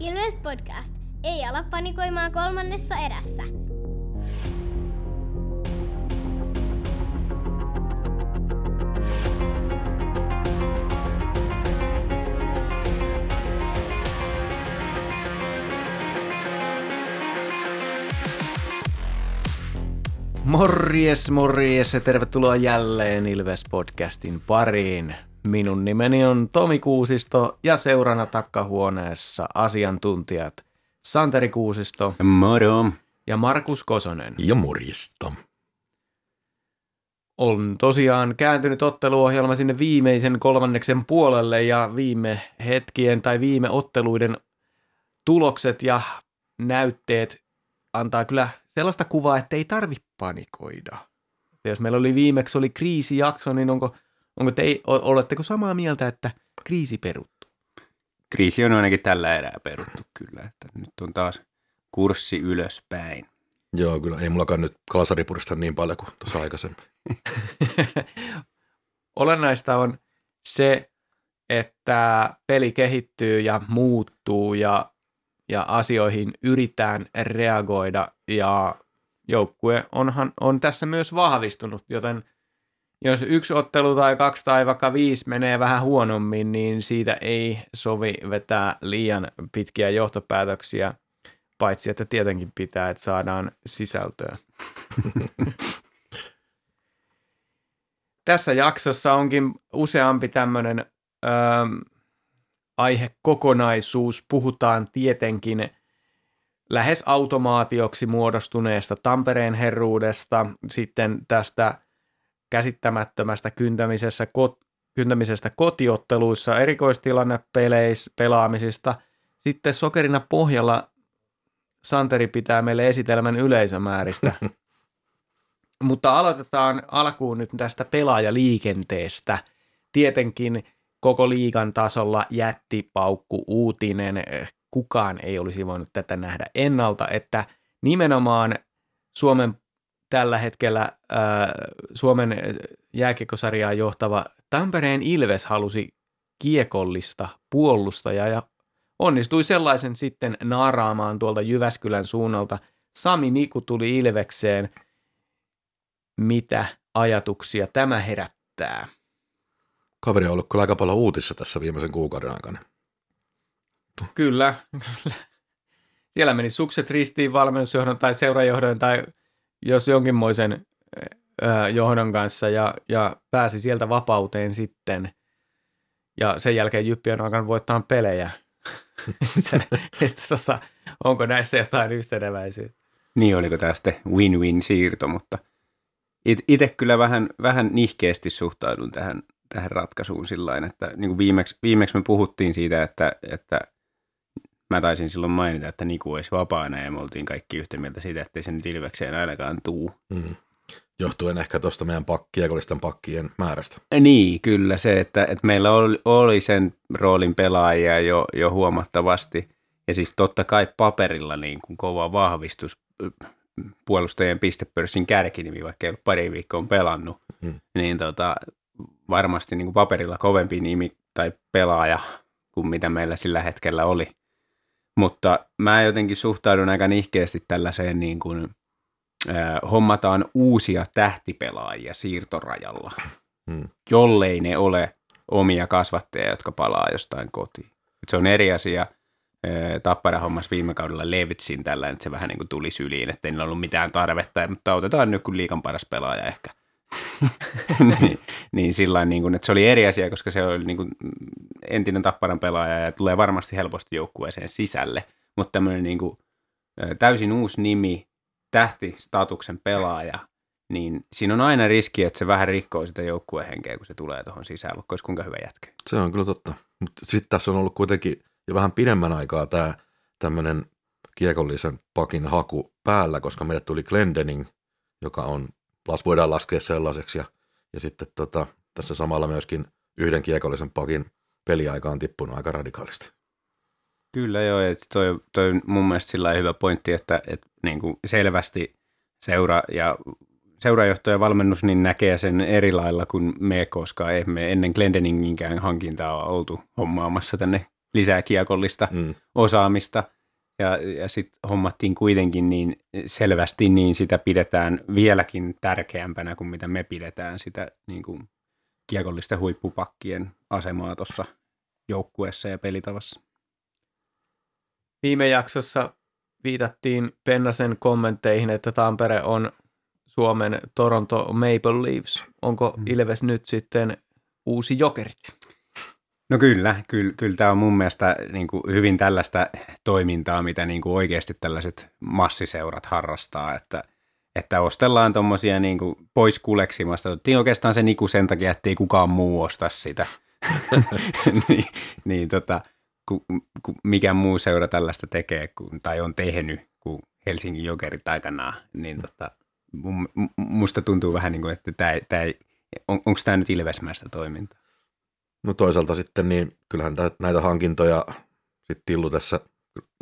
Ilves Podcast. Ei ala panikoimaan kolmannessa erässä. Morjes, morjes ja tervetuloa jälleen Ilves-podcastin pariin. Minun nimeni on Tomi Kuusisto ja seurana takkahuoneessa asiantuntijat Santeri Kuusisto Moro. ja Markus Kosonen. Ja morjesta. On tosiaan kääntynyt otteluohjelma sinne viimeisen kolmanneksen puolelle ja viime hetkien tai viime otteluiden tulokset ja näytteet antaa kyllä sellaista kuvaa, että ei tarvi panikoida. Ja jos meillä oli viimeksi oli kriisijakso, niin onko, onko te, oletteko samaa mieltä, että kriisi peruttu? Kriisi on ainakin tällä erää peruttu kyllä, että nyt on taas kurssi ylöspäin. Joo, kyllä ei mullakaan nyt kalasari purista niin paljon kuin tuossa aikaisemmin. Olennaista on se, että peli kehittyy ja muuttuu ja, ja asioihin yritetään reagoida ja joukkue onhan, on tässä myös vahvistunut, joten jos yksi ottelu tai kaksi tai vaikka viisi menee vähän huonommin, niin siitä ei sovi vetää liian pitkiä johtopäätöksiä, paitsi että tietenkin pitää, että saadaan sisältöä. Tässä jaksossa onkin useampi tämmöinen öö, aihekokonaisuus. Puhutaan tietenkin lähes automaatioksi muodostuneesta Tampereen herruudesta, sitten tästä käsittämättömästä kyntämisessä, kot, kyntämisestä kotiotteluissa, erikoistilannepeleissä pelaamisista. Sitten sokerina pohjalla Santeri pitää meille esitelmän yleisömääristä. Mutta aloitetaan alkuun nyt tästä pelaajaliikenteestä. Tietenkin koko liigan tasolla jättipaukku uutinen. Kukaan ei olisi voinut tätä nähdä ennalta, että nimenomaan Suomen tällä hetkellä äh, Suomen jääkiekosarjaa johtava Tampereen Ilves halusi kiekollista puolustajaa ja onnistui sellaisen sitten naaraamaan tuolta Jyväskylän suunnalta. Sami Niku tuli Ilvekseen. Mitä ajatuksia tämä herättää? Kaveri on ollut kyllä aika paljon uutissa tässä viimeisen kuukauden aikana. Kyllä, kyllä. Siellä meni sukset ristiin valmennusjohdon tai seurajohdon tai jos jonkinmoisen ö, johdon kanssa ja, ja pääsi sieltä vapauteen sitten. Ja sen jälkeen Jyppi on alkanut voittaa pelejä. Että onko näissä jotain yhteneväisyyttä? Niin oliko tämä sitten win-win siirto, mutta itse kyllä vähän, vähän nihkeästi suhtaudun tähän, tähän ratkaisuun sillä että niin kuin viimeksi, viimeksi me puhuttiin siitä, että, että mä taisin silloin mainita, että Niku olisi vapaana ja me oltiin kaikki yhtä mieltä siitä, ettei se nyt Ilvekseen ainakaan tuu. Mm. Johtuen ehkä tuosta meidän pak- kiekollisten pakkien määrästä. Niin, kyllä se, että, että meillä oli, oli sen roolin pelaajia jo, jo huomattavasti. Ja siis totta kai paperilla niin kuin kova vahvistus puolustajien pistepörssin kärkinimi, vaikka ei ollut pari viikkoa pelannut, Mm. niin tota, varmasti niin kuin paperilla kovempi nimi tai pelaaja kuin mitä meillä sillä hetkellä oli. Mutta mä jotenkin suhtaudun aika nihkeästi tällaiseen niin kuin, äh, hommataan uusia tähtipelaajia siirtorajalla, Mm. jollei ne ole omia kasvattajia, jotka palaa jostain kotiin. Et se on eri asia. Äh, Tappara hommas viime kaudella Levitsin tällä, että se vähän niin kuin tuli syliin, ettei niillä ollut mitään tarvetta, mutta otetaan nyt kun liikan paras pelaaja ehkä. niin, niin sillä niin kuin, että se oli eri asia, koska se oli niin kuin entinen Tapparan pelaaja ja tulee varmasti helposti joukkueeseen sisälle, mutta tämmöinen niin kuin, täysin uusi nimi, tähtistatuksen pelaaja, niin siinä on aina riski, että se vähän rikkoo sitä joukkuehenkeä, kun se tulee tuohon sisään, vaikka olisi kuinka hyvä jätkä. Se on kyllä totta. Mutta sitten tässä on ollut kuitenkin jo vähän pidemmän aikaa tämä tämmöinen kiekollisen pakin haku päällä, koska meille tuli Glendening, joka on, las voidaan laskea sellaiseksi, ja, ja sitten tota, tässä samalla myöskin yhden kiekollisen pakin peliaika on tippunut aika radikaalisti. Kyllä joo, ja toi, toi on mun mielestä sillä hyvä pointti, että, että niin kuin selvästi seura ja seurajohto ja valmennus niin näkee sen eri lailla kuin me, koska emme ennen Glendeninginkään hankintaa oltu hommaamassa tänne lisää kiekollista Mm. osaamista. Ja, ja sitten hommattiin kuitenkin niin selvästi, niin sitä pidetään vieläkin tärkeämpänä kuin mitä me pidetään sitä niin kuin kiekollisten huippupakkien asemaa tuossa joukkueessa ja pelitavassa. Viime jaksossa viitattiin Pennasen kommentteihin, että Tampere on Suomen Toronto Maple Leafs. Onko Mm. Ilves nyt sitten uusi jokerit? No kyllä, kyllä, kyllä tämä on mun mielestä niin kuin hyvin tällaista toimintaa, mitä niin kuin oikeasti tällaiset massiseurat harrastaa, että, että ostellaan tuommoisia niin pois kuleksimasta. Otettiin oikeastaan se Niku sen takia, ettei kukaan muu osta sitä. niin, niin tota, ku, ku, mikä muu seura tällaista tekee kun, tai on tehnyt kuin Helsingin Jokerit aikanaan, niin tota, mun, mu- musta tuntuu vähän niin kuin, että tämä, tämä on, onko tämä nyt ilvesmäistä toimintaa? No toisaalta sitten niin kyllähän tä- näitä hankintoja sitten Tillu tässä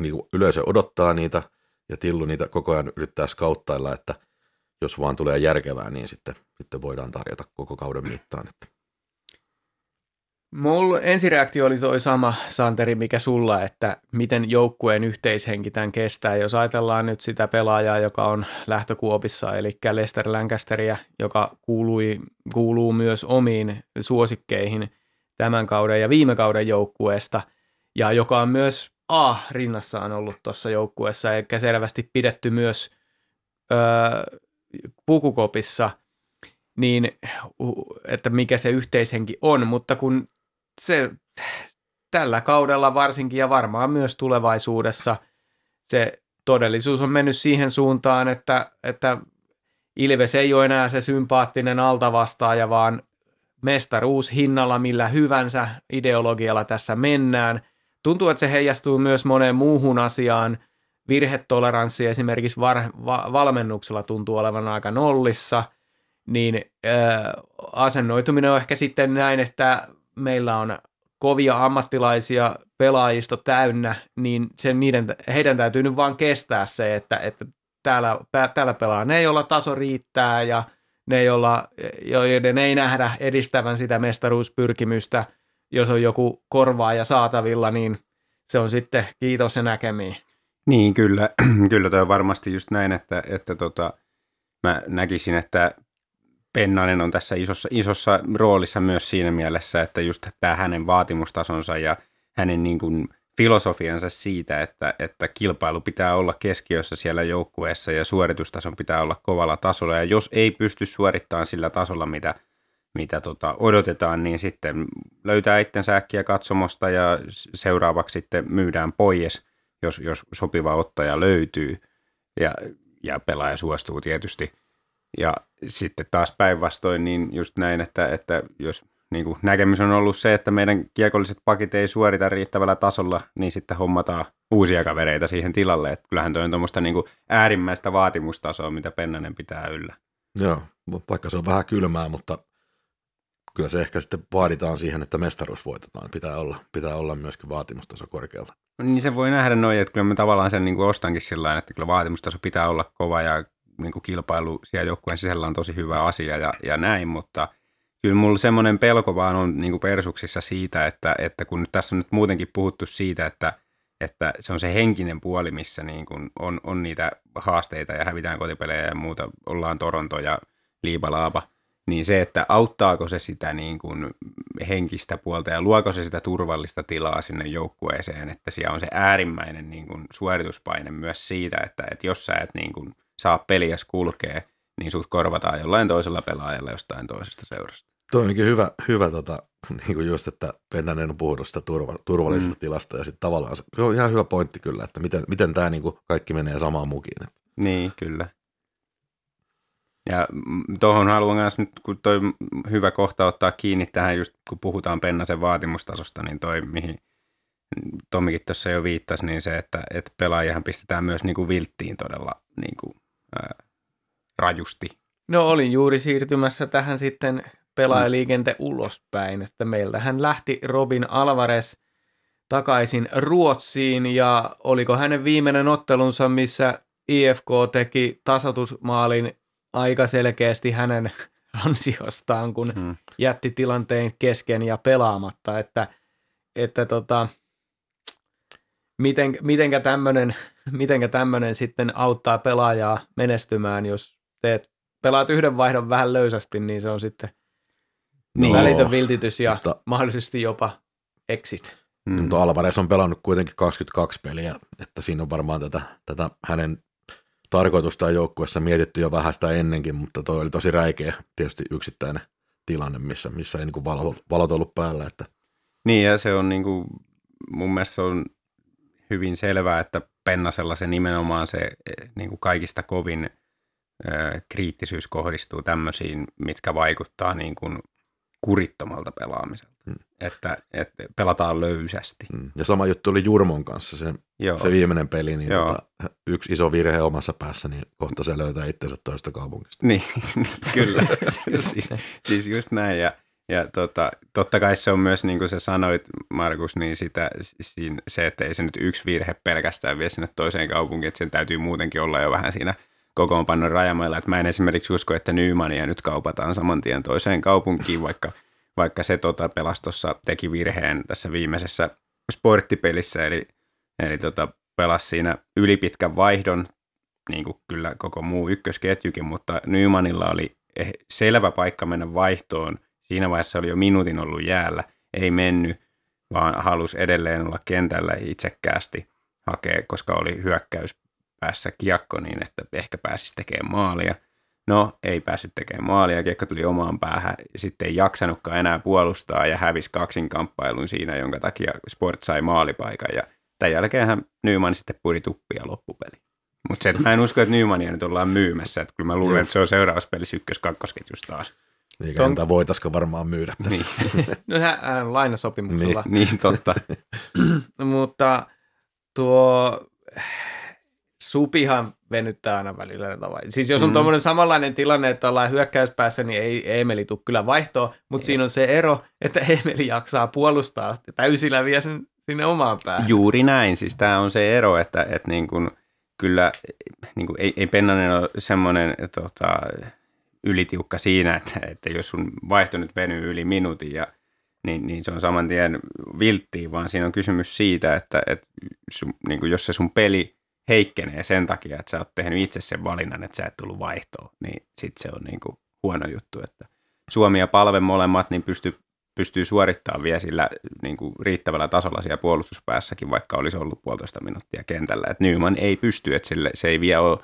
niin kuin yleisö odottaa niitä ja Tillu niitä koko ajan yrittää skauttailla, että jos vaan tulee järkevää, niin sitten, sitten voidaan tarjota koko kauden mittaan. Että. Mulla ensireaktio oli toi sama, Santeri, mikä sulla, että miten joukkueen yhteishenki tämän kestää. Jos ajatellaan nyt sitä pelaajaa, joka on lähtökuopissa, eli Lester Lancasteria, joka kuului, kuuluu myös omiin suosikkeihin tämän kauden ja viime kauden joukkueesta, ja joka on myös A-rinnassaan ollut tuossa joukkueessa, eikä selvästi pidetty myös öö, pukukopissa, niin että mikä se yhteishenki on, mutta kun se tällä kaudella varsinkin ja varmaan myös tulevaisuudessa se todellisuus on mennyt siihen suuntaan, että, että Ilves ei ole enää se sympaattinen altavastaaja, vaan mestaruus hinnalla millä hyvänsä ideologialla tässä mennään. Tuntuu, että se heijastuu myös moneen muuhun asiaan. Virhetoleranssi esimerkiksi var, va, valmennuksella tuntuu olevan aika nollissa, niin ää, asennoituminen on ehkä sitten näin, että meillä on kovia ammattilaisia pelaajisto täynnä, niin sen niiden, heidän täytyy nyt vaan kestää se, että, että täällä, täällä pelaa ne, joilla taso riittää ja ne, joilla, joiden ei nähdä edistävän sitä mestaruuspyrkimystä. Jos on joku korvaaja saatavilla, niin se on sitten kiitos ja näkemiin. Niin, kyllä, kyllä toi on varmasti just näin, että, että tota, mä näkisin, että Pennanen on tässä isossa, isossa roolissa myös siinä mielessä, että just tämä hänen vaatimustasonsa ja hänen niin kuin filosofiansa siitä, että, että kilpailu pitää olla keskiössä siellä joukkueessa ja suoritustason pitää olla kovalla tasolla. Ja jos ei pysty suorittamaan sillä tasolla, mitä, mitä tota odotetaan, niin sitten löytää itsensä äkkiä katsomosta ja seuraavaksi sitten myydään pois, jos, jos sopiva ottaja löytyy ja, ja pelaaja suostuu tietysti. Ja sitten taas päinvastoin niin just näin, että, että jos niin kuin näkemys on ollut se, että meidän kiekolliset pakit ei suorita riittävällä tasolla, niin sitten hommataan uusia kavereita siihen tilalle. Että kyllähän toi on tuommoista niin äärimmäistä vaatimustasoa, mitä Pennanen pitää yllä. Joo, vaikka se on vähän kylmää, mutta kyllä se ehkä sitten vaaditaan siihen, että mestaruus voitetaan. Pitää olla, pitää olla myöskin vaatimustaso korkealla. Niin se voi nähdä noin, että kyllä mä tavallaan sen niin kuin ostankin sillä että kyllä vaatimustaso pitää olla kova ja niin kuin kilpailu siellä joukkueen sisällä on tosi hyvä asia ja, ja näin, mutta kyllä mulla semmoinen pelko vaan on niin kuin persuksissa siitä, että, että kun nyt tässä on nyt muutenkin puhuttu siitä, että, että se on se henkinen puoli, missä niin kuin on, on niitä haasteita ja hävitään kotipelejä ja muuta, ollaan Toronto ja liipalaapa, niin se, että auttaako se sitä niin kuin henkistä puolta ja luoko se sitä turvallista tilaa sinne joukkueeseen, että siellä on se äärimmäinen niin kuin suorituspaine myös siitä, että, että jos sä et niin kuin saa peliä kulkee, niin sut korvataan jollain toisella pelaajalla jostain toisesta seurasta. Tuo onkin hyvä, hyvä tota, niin kuin just, että Pennanen on puhunut sitä turva, turvallisesta mm. tilasta ja sitten tavallaan se, se on ihan hyvä pointti kyllä, että miten, miten tämä niin kuin kaikki menee samaan mukiin. Että. Niin, kyllä. Ja tuohon haluan myös nyt, kun toi hyvä kohta ottaa kiinni tähän, just kun puhutaan Pennasen vaatimustasosta, niin toi, mihin Tomikin tuossa jo viittasi, niin se, että, että pelaajahan pistetään myös niin kuin vilttiin todella niin kuin, ää, rajusti. No olin juuri siirtymässä tähän sitten pelaajaliikente ulospäin, että meiltähän lähti Robin Alvarez takaisin Ruotsiin ja oliko hänen viimeinen ottelunsa, missä IFK teki tasotusmaalin aika selkeästi hänen ansiostaan, kun hmm. jätti tilanteen kesken ja pelaamatta, että, että tota, miten, mitenkä tämmöinen mitenkä tämmönen sitten auttaa pelaajaa menestymään, jos teet, pelaat yhden vaihdon vähän löysästi, niin se on sitten No, välitön viltitys ja mutta- mahdollisesti jopa exit. Mm. Mutta Alvarez on pelannut kuitenkin 22 peliä, että siinä on varmaan tätä, tätä hänen tarkoitusta joukkuessa mietitty jo vähän sitä ennenkin, mutta toi oli tosi räikeä tietysti yksittäinen tilanne, missä, missä ei niin valot, valot ollut päällä. Että, Niin, ja se on niinku, mun mielestä se on hyvin selvää, että Pennasella se nimenomaan se eh, niinku kaikista kovin kriittisyys kohdistuu tämmöisiin, mitkä vaikuttaa niin kuin kurittomalta pelaamiselta. Mm. Että, että pelataan löysästi. mm. ja sama juttu oli Jurmon kanssa, se, Joo. se viimeinen peli, niin Joo. tota, yksi iso virhe omassa päässä, niin kohta se löytää itsensä toista kaupungista. Niin, kyllä. siis, siis just näin. Ja, ja tota, totta kai se on myös, niin kuin sä sanoit, Markus, niin sitä, siinä, se, että ei se nyt yksi virhe pelkästään vie sinne toiseen kaupunkiin, että sen täytyy muutenkin olla jo vähän siinä kokoonpannon rajamailla. Että mä en esimerkiksi usko, että Nymania nyt kaupataan saman tien toiseen kaupunkiin, vaikka, vaikka se tota, pelastossa teki virheen tässä viimeisessä sporttipelissä, eli, eli tota, pelasi siinä ylipitkän vaihdon, niin kuin kyllä koko muu ykkösketjukin, mutta Nymanilla oli eh- selvä paikka mennä vaihtoon. Siinä vaiheessa oli jo minuutin ollut jäällä, ei mennyt, vaan halusi edelleen olla kentällä itsekkäästi hakea, koska oli hyökkäys päässä kiekko niin, että ehkä pääsisi tekemään maalia. No, ei päässyt tekemään maalia, kiekko tuli omaan päähän, sitten ei jaksanutkaan enää puolustaa ja hävisi kaksinkamppailun siinä, jonka takia Sport sai maalipaikan ja tämän jälkeen Nyman sitten puri tuppia loppupeli. Mutta se, että mä en usko, että Nymania nyt ollaan myymässä, että kyllä mä luulen, että se on seuraavassa pelissä ykkös kakkosketjussa taas. Eikä Ton- häntä voitaisiko varmaan myydä tässä. Niin, No hän, hän lainasopimuksella. niin totta. Mutta tuo Supihan venyttää aina välillä vai- Siis jos on Mm. mm. tuommoinen samanlainen tilanne, että ollaan hyökkäyspäässä, niin ei Emeli tule kyllä vaihtoon, mutta siinä on se ero, että Emeli jaksaa puolustaa täysillä vie sen sinne omaan päähän. Juuri näin, siis tämä on se ero, että, että niin kuin, kyllä niin kuin, ei, ei Pennanen ole semmoinen tota, ylitiukka siinä, että, että jos sun vaihto nyt venyy yli minuutin, ja, niin, niin se on saman tien vilttiin, vaan siinä on kysymys siitä, että, että sun, niin kuin jos se sun peli heikkenee sen takia, että sä oot tehnyt itse sen valinnan, että sä et tullut vaihtoon, niin sit se on niin kuin huono juttu, että Suomi ja Palve molemmat niin pystyy pystyy suorittamaan vielä sillä niin kuin riittävällä tasolla siellä puolustuspäässäkin, vaikka olisi ollut puolitoista minuuttia kentällä. Et Nyman ei pysty, että sille, se ei vielä ole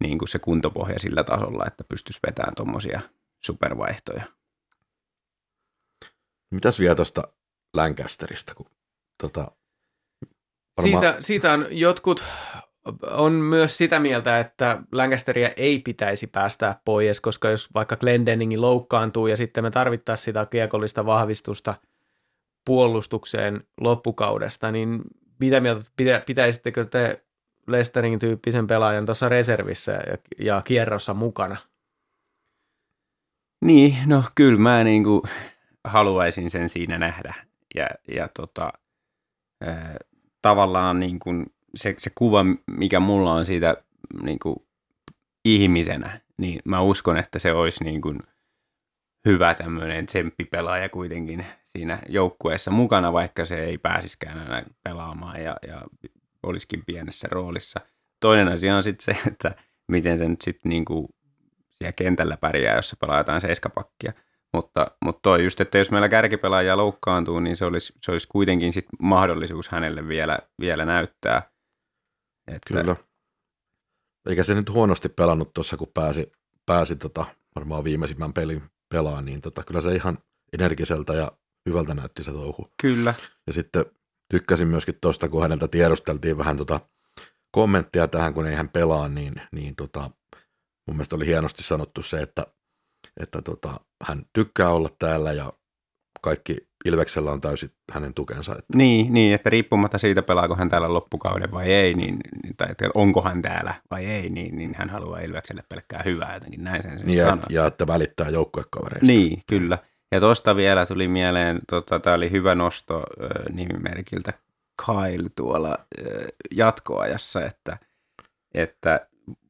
niin kuin se kuntopohja sillä tasolla, että pystyisi vetämään tuommoisia supervaihtoja. Mitäs vielä tuosta Lancasterista, kun tota, Siitä, siitä on jotkut on myös sitä mieltä, että Lancasteria ei pitäisi päästää pois, koska jos vaikka Glendeningi loukkaantuu ja sitten me tarvittaisiin sitä kiekollista vahvistusta puolustukseen loppukaudesta, niin mitä mieltä pitä, pitäisittekö te Lesterin tyyppisen pelaajan tuossa reservissä ja, ja kierrossa mukana? Niin, no kyllä mä niin kuin haluaisin sen siinä nähdä. Ja, ja tota, ää, tavallaan niin kuin se, se kuva, mikä mulla on siitä niin kuin ihmisenä, niin mä uskon, että se olisi niin kuin hyvä tämmöinen tsemppipelaaja kuitenkin siinä joukkueessa mukana, vaikka se ei pääsiskään aina pelaamaan ja, ja olisikin pienessä roolissa. Toinen asia on sitten se, että miten se nyt sitten niin kuin siellä kentällä pärjää, jos se pelaa jotain seiskapakkia. Mutta, mutta toi just, että jos meillä kärkipelaaja loukkaantuu, niin se olisi, se olisi kuitenkin sit mahdollisuus hänelle vielä, vielä näyttää. Että, Kyllä. Eikä se nyt huonosti pelannut tuossa, kun pääsi, pääsi tota, varmaan viimeisimmän pelin pelaamaan, niin tota, kyllä se ihan energiseltä ja hyvältä näytti se touhu. Kyllä. Ja sitten tykkäsin myöskin tuosta, kun häneltä tiedusteltiin vähän tota kommenttia tähän, kun ei hän pelaa, niin, niin tota, mun mielestä oli hienosti sanottu se, että, että tota, hän tykkää olla täällä ja kaikki Ilveksellä on täysin hänen tukensa. Että Niin, niin, että riippumatta siitä, pelaako hän täällä loppukauden vai ei, niin, niin- tai että onko hän täällä vai ei, niin, niin hän haluaa Ilvekselle pelkkää hyvää jotenkin, näin sen siis niin, ja, sanoo. ja että välittää joukkuekavereista. Niin, kyllä. Ja tuosta vielä tuli mieleen, tota, tämä oli hyvä nosto ö, nimimerkiltä Kyle tuolla ö, jatkoajassa, että, että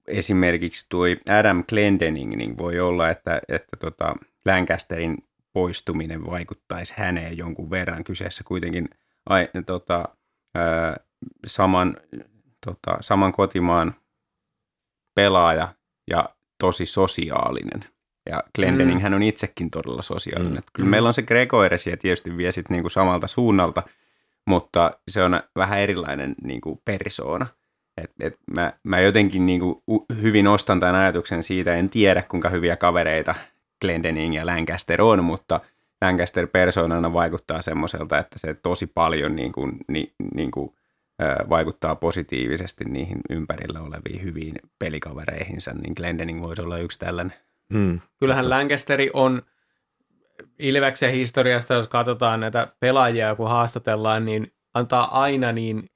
esimerkiksi tuo Adam Glendening, niin voi olla, että, että tota Lancasterin poistuminen vaikuttaisi häneen jonkun verran. Kyseessä kuitenkin ai, tota, ö, saman, tota, saman kotimaan pelaaja ja tosi sosiaalinen. Ja Glendening Mm. hän on itsekin todella sosiaalinen. Mm. Kyllä Mm. meillä on se Gregoires ja tietysti vie sit niinku samalta suunnalta, mutta se on vähän erilainen niinku persoona. Et, et mä, mä jotenkin niinku hyvin ostan tämän ajatuksen siitä, en tiedä kuinka hyviä kavereita Glendening ja Lancaster on, mutta Lancaster persoonana vaikuttaa semmoiselta, että se tosi paljon niin kuin, ni, niin kuin, vaikuttaa positiivisesti niihin ympärillä oleviin hyviin pelikavereihinsa, niin Glendening voisi olla yksi tällainen. Mm. Kyllähän Lancasteri on Ilveksen historiasta, jos katsotaan näitä pelaajia, kun haastatellaan, niin antaa aina niin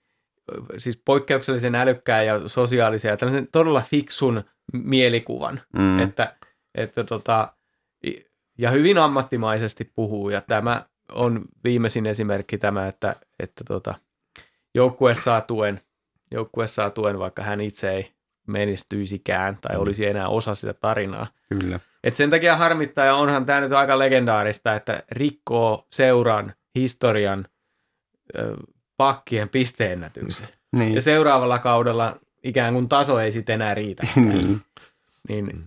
siis poikkeuksellisen älykkään ja sosiaalisen ja tällaisen todella fiksun mielikuvan, Mm. että, että tota, ja hyvin ammattimaisesti puhuu ja tämä on viimeisin esimerkki tämä, että, että tota, joukkue saa tuen, joukkue saa tuen, vaikka hän itse ei menestyisikään tai Mm. olisi enää osa sitä tarinaa. Kyllä. Et sen takia harmittaa, ja onhan tämä nyt aika legendaarista, että rikkoo seuran historian ö, pakkien pisteennätyksen. Niin. Ja seuraavalla kaudella ikään kuin taso ei sitten enää riitä. niin. Niin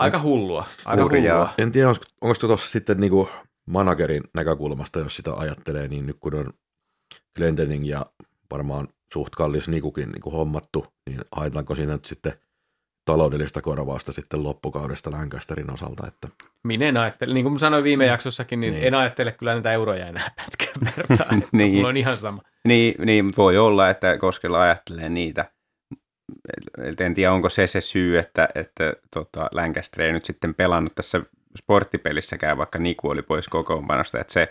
aika hullua. Aika Hurjaa. hullua. En tiedä, onko, onko tuossa sitten niinku managerin näkökulmasta, jos sitä ajattelee, niin nyt kun on Glendening ja varmaan suht kallis Nikukin niinku hommattu, niin haetaanko siinä nyt sitten taloudellista korvausta sitten loppukaudesta Lancasterin osalta, että Minä en ajattele, niin kuin sanoin viime jaksossakin, niin, Niin. en ajattele kyllä näitä euroja enää pätkän vertaan. Niin. Mulla on ihan sama. Niin, niin, voi olla, että Koskela ajattelee niitä. En tiedä, onko se se syy, että, että tota, Lancaster ei nyt sitten pelannut tässä sporttipelissäkään, vaikka Niku oli pois kokoonpanosta. Että se,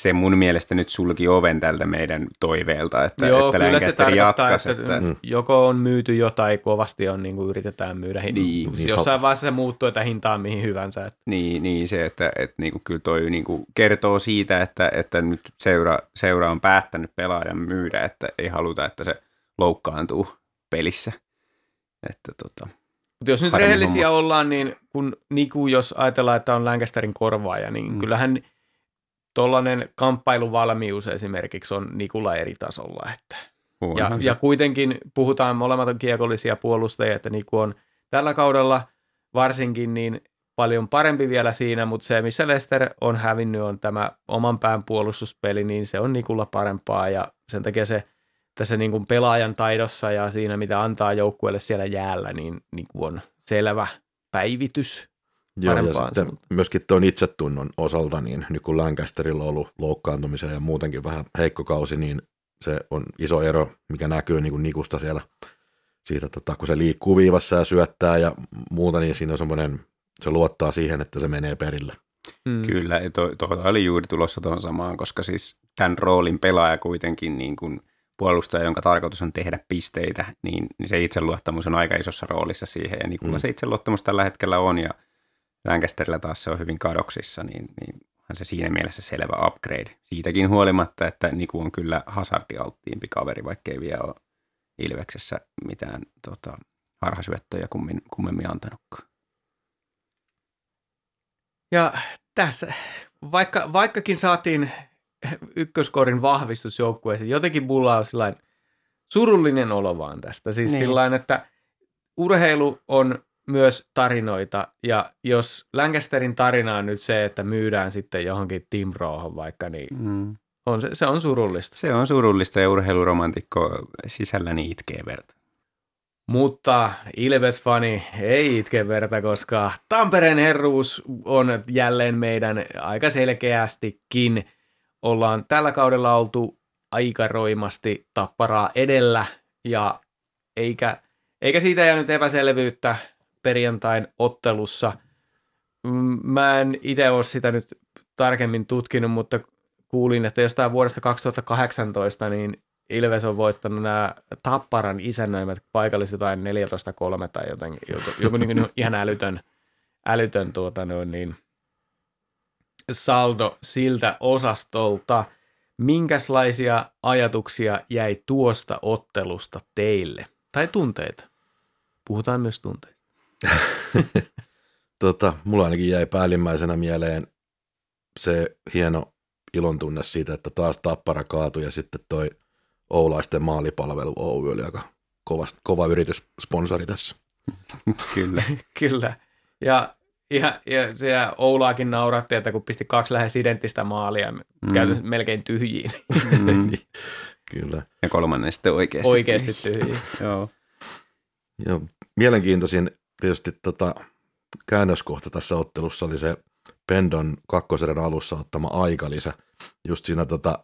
se mun mielestä nyt sulki oven tältä meidän toiveelta, että, Joo, että kyllä se jatkaisi. että, Että, Mm. joko on myyty jotain kovasti on niin kuin yritetään myydä. Niin, niin Jossain vaiheessa se muuttuu, että hintaan mihin hyvänsä. Että Niin, niin se, että, että niinku, kyllä toi niinku kertoo siitä, että, että nyt seura, seura on päättänyt pelaajan myydä, että ei haluta, että se loukkaantuu pelissä. Että tota, Mutta jos nyt rehellisiä ollaan, niin kun Niku, jos ajatellaan, että on Lancasterin korvaaja, niin Mm. kyllähän tuollainen kamppailuvalmius esimerkiksi on Nikulla eri tasolla. Että. Ja, se. ja kuitenkin puhutaan molemmat on kiekollisia puolustajia, että Niku on tällä kaudella varsinkin niin paljon parempi vielä siinä, mutta se, missä Lester on hävinnyt, on tämä oman pään puolustuspeli, niin se on Nikulla parempaa ja sen takia se tässä niin kuin pelaajan taidossa ja siinä, mitä antaa joukkueelle siellä jäällä, niin, niin kuin on selvä päivitys. Joo, ja Parempaan sitten suuntaan. myöskin tuon itsetunnon osalta, niin nyt kun Lancasterilla on ollut loukkaantumisen ja muutenkin vähän heikko kausi, niin se on iso ero, mikä näkyy niin kuin Nikusta siellä siitä, tota, kun se liikkuu viivassa ja syöttää ja muuta, niin siinä on semmoinen, se luottaa siihen, että se menee perille. Mm. Kyllä, ja to, to, oli juuri tulossa tuohon samaan, koska siis tämän roolin pelaaja kuitenkin niin kuin puolustaja, jonka tarkoitus on tehdä pisteitä, niin, niin se itseluottamus on aika isossa roolissa siihen, ja Nikulla Mm. mm. se itseluottamus tällä hetkellä on, ja Lancasterilla taas se on hyvin kadoksissa, niin, niin onhan se siinä mielessä selvä upgrade. Siitäkin huolimatta, että Niku on kyllä hazardialttiimpi kaveri, vaikkei vielä ole Ilveksessä mitään tota, harhasyöttöjä kummin, kummemmin antanutkaan. Ja tässä, vaikka, vaikkakin saatiin ykköskorin vahvistus joukkueeseen, jotenkin mulla on sillain surullinen olo vaan tästä. Siis Niin. niin. sillain, että urheilu on myös tarinoita, ja jos Lancasterin tarina on nyt se, että myydään sitten johonkin Team Rohon vaikka, niin Mm. on se, se on surullista. Se on surullista ja urheiluromantikko sisälläni itkee verta. Mutta Ilves-fani ei itke verta, koska Tampereen herruus on jälleen meidän aika selkeästikin. Ollaan tällä kaudella oltu aika roimasti tapparaa edellä ja eikä, eikä siitä jäänyt epäselvyyttä perjantain ottelussa. Mm, Mä en itse ole sitä nyt tarkemmin tutkinut, mutta kuulin, että jostain vuodesta 2018 niin Ilves on voittanut nämä Tapparan isännöimät paikalliset jotain 14-3 tai jotenkin, joku, joku niin ihan älytön, älytön tuota niin, saldo siltä osastolta. Minkälaisia ajatuksia jäi tuosta ottelusta teille? Tai tunteita? Puhutaan myös tunteista. Tota, mulla ainakin jäi päällimmäisenä mieleen se hieno ilon tunne siitä, että taas tappara kaatui ja sitten toi Oulaisten maalipalvelu Oy oli aika kova, kova yrityssponsori tässä. Kyllä. Kyllä. Ja, ja, ja se Oulaakin nauratti, että kun pisti kaksi lähes identtistä maalia, mm. käytännössä melkein tyhjiin. Mm. Kyllä. Ja kolmannen sitten oikeasti. Oikeasti tyhjiin. Joo. Ja mielenkiintoisin tietysti tota, käännöskohta tässä ottelussa oli se Pendon kakkoserän alussa ottama aikalisä. Just siinä, tota,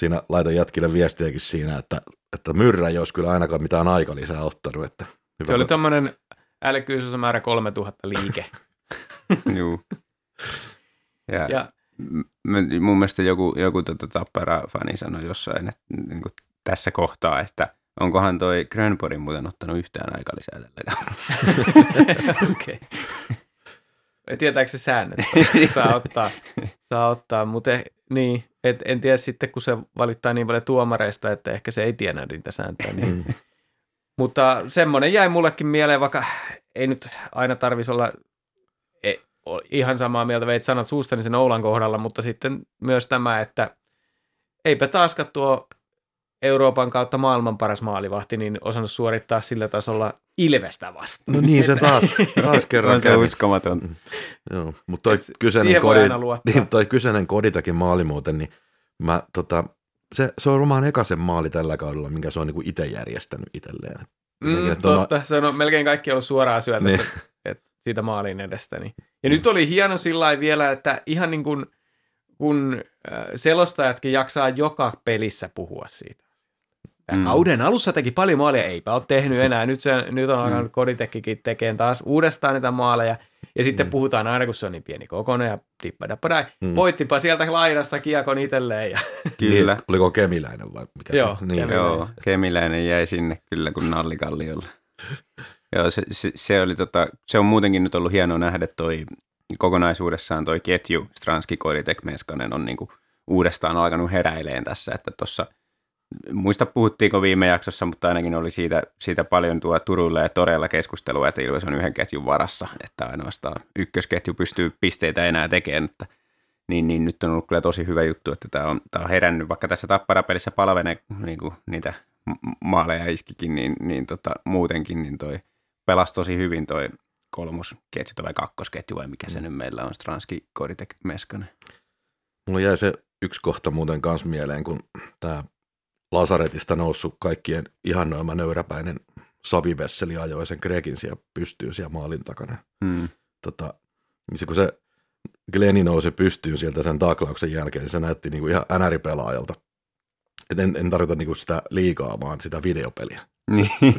siinä laitoin jätkille viestiäkin siinä, että, että myrrä ei olisi kyllä ainakaan mitään aikalisää ottanut. Että hyvä, Se oli tuommoinen älykkyysmäärä 3000 liike. Juu. Ja, Ja m- mun mielestä joku, joku tota Tappara-fani sanoi jossain että, niin kuin tässä kohtaa, että onkohan toi Grönborg muuten ottanut yhtään aikalisää tällä kaudella. Okei. Tietääkö se säännöt? Saa ottaa, saa ottaa mutta eh, niin, et, en tiedä sitten, kun se valittaa niin paljon tuomareista, että ehkä se ei tiedä niitä sääntöjä. Niin. Mm. Mutta semmoinen jäi mullekin mieleen, vaikka ei nyt aina tarvitsisi olla ihan samaa mieltä, veit sanat suustani sen Oulan kohdalla, mutta sitten myös tämä, että eipä taaskaan tuo Euroopan kautta maailman paras maalivahti, niin osannut suorittaa sillä tasolla Ilvestä vastaan. No niin, se taas, taas kerran se kävi. uskomaton. Joo, mutta toi Et kyseinen, kodi, niin, toi kyseinen koditakin maali muuten, niin mä, tota, se, se on varmaan ekasen maali tällä kaudella, minkä se on niinku itse järjestänyt itselleen. Mm, että on- totta, se on melkein kaikki ollut suoraa syötästä Niin. Siitä maalin edestä. Niin. Ja nyt oli hieno sillä vielä, että ihan niin kuin kun äh, selostajatkin jaksaa joka pelissä puhua siitä. Ja Mm. Kauden alussa teki paljon maalia, eipä ole tehnyt enää. Nyt, se, nyt on alkanut Koditekkikin tekemään taas uudestaan niitä maaleja. Ja sitten Mm. puhutaan aina, kun se on niin pieni kokoinen ja dippadappadai. Mm. Mm. Poittipa sieltä laidasta kiekon itselleen. Ja, Kyllä. Niin, oliko kemiläinen vai mikä Joo, se? Niin, Kemiläinen. Joo, Kemiläinen jäi sinne kyllä kuin nallikalliolla. Joo, se, se, se, oli tota, se on muutenkin nyt ollut hienoa nähdä toi kokonaisuudessaan toi ketju. Stranski, Koilitek, Meskanen on niinku uudestaan alkanut heräileen tässä, että tuossa muista puhuttiinko viime jaksossa, mutta ainakin oli siitä, siitä paljon tuo Turulla ja Torella keskustelua, että Ilves on yhden ketjun varassa, että ainoastaan ykkösketju pystyy pisteitä enää tekemään, että niin, niin nyt on ollut kyllä tosi hyvä juttu, että tämä on, tämä on herännyt, vaikka tässä tapparapelissä palvene niin niitä maaleja iskikin, niin, niin tota, muutenkin niin toi pelasi tosi hyvin toi kolmosketju vai kakkosketju vai mikä se nyt meillä on, Stranski, Koditek, Meskanen. Mulla jäi se yksi kohta muuten kans mieleen, kun tämä Lasaretista noussut kaikkien ihannoima nöyräpäinen Savi Vesseli ajoi sen Gregin siellä pystyyn siellä maalin takana. Hmm. Tota, niin se, kun se Glenni nousi pystyyn sieltä sen taklauksen jälkeen, niin se näytti niinku ihan NR-pelaajalta. Et en, en tarkoita niinku sitä liikaa, vaan sitä videopeliä. Niin.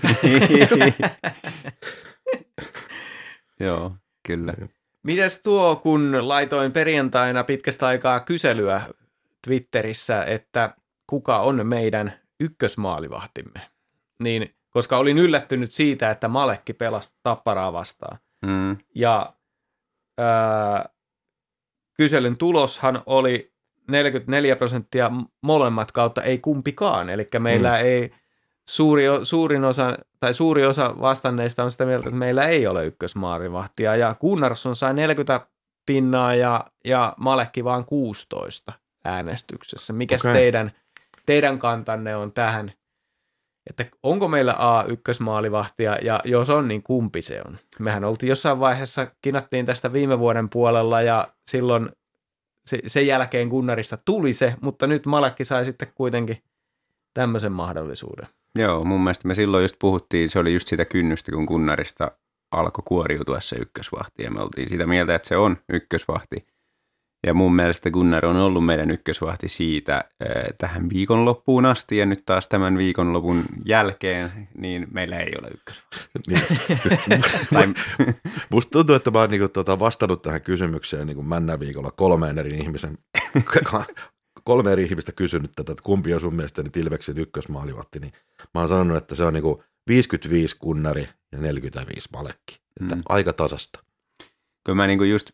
Joo, kyllä. Mites tuo, kun laitoin perjantaina pitkästä aikaa kyselyä Twitterissä, että kuka on meidän ykkösmaalivahtimme, niin koska olin yllättynyt siitä, että Malekki pelasi tapparaa vastaan. Mm. Ja ää, kyselyn tuloshan oli 44 prosenttia molemmat kautta, ei kumpikaan. Eli meillä mm. ei suuri, suurin osa, tai suuri osa vastanneista on sitä mieltä, että meillä ei ole ykkösmaalivahtia. Ja Gunnarsson sai 40 pinnaa ja, ja Malekki vaan 16 äänestyksessä. Mikäs okay. teidän, teidän kantanne on tähän? Että onko meillä A ykkösmaalivahtia ja jos on, niin kumpi se on? Mehän oltiin jossain vaiheessa, kinattiin tästä viime vuoden puolella ja silloin se, sen jälkeen Gunnarista tuli se, mutta nyt Malekki sai sitten kuitenkin tämmöisen mahdollisuuden. Joo, mun mielestä me silloin just puhuttiin, se oli just sitä kynnystä, kun Kunnarista alkoi kuoriutua se ykkösvahti, ja me oltiin sitä mieltä, että se on ykkösvahti. Ja mun mielestä Gunnar on ollut meidän ykkösvahti siitä äh, tähän viikonloppuun asti, ja nyt taas tämän viikonlopun jälkeen, niin meillä ei ole ykkösvahti. Niin. Musta tuntuu, että mä oon niinku, tota, vastannut tähän kysymykseen niin männä viikolla kolmeen eri ihmisen, kolme eri ihmistä kysynyt tätä, että kumpi on sun mielestä nyt Ilveksen ykkösmaalivatti, niin mä oon sanonut, että se on niinku 55 kunnari ja 45 malekki. Että mm. aika tasasta. kyllä mä niinku just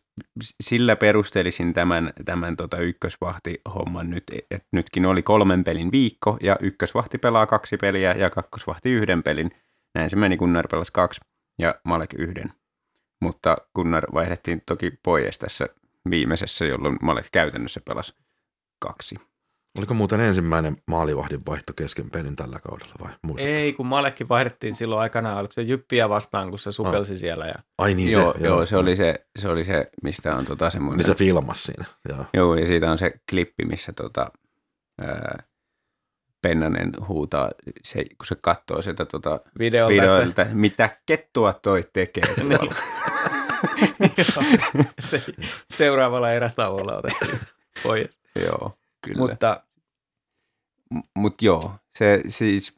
sillä perustelisin tämän, tämän tota ykkösvahti-homman nyt, että nytkin oli kolmen pelin viikko, ja ykkösvahti pelaa kaksi peliä, ja kakkosvahti yhden pelin. Näin se meni, Gunnar pelasi kaksi, ja Malek yhden. Mutta Gunnar vaihdettiin toki pois tässä viimeisessä, jolloin Malek käytännössä pelasi kaksi. Oliko muuten ensimmäinen maalivahdin vaihto kesken pelin tällä kaudella vai muistatko? Ei, kun Malekki vaihdettiin silloin aikanaan, oliko se Jyppiä vastaan, kun se sukelsi siellä. Ja... Ai niin joo, se, joo, se, oli se, se oli se, mistä on tota semmoinen. Niin se filmas siinä, joo. Joo, ja siitä on se klippi, missä tota, ää, Pennanen huutaa, se, kun se katsoo sieltä tota Videolta, videoilta, että... mitä kettua toi tekee. Niin. Joo, se, seuraavalla erätauolla otettiin pois. Joo, kyllä. Mutta mut joo, se siis,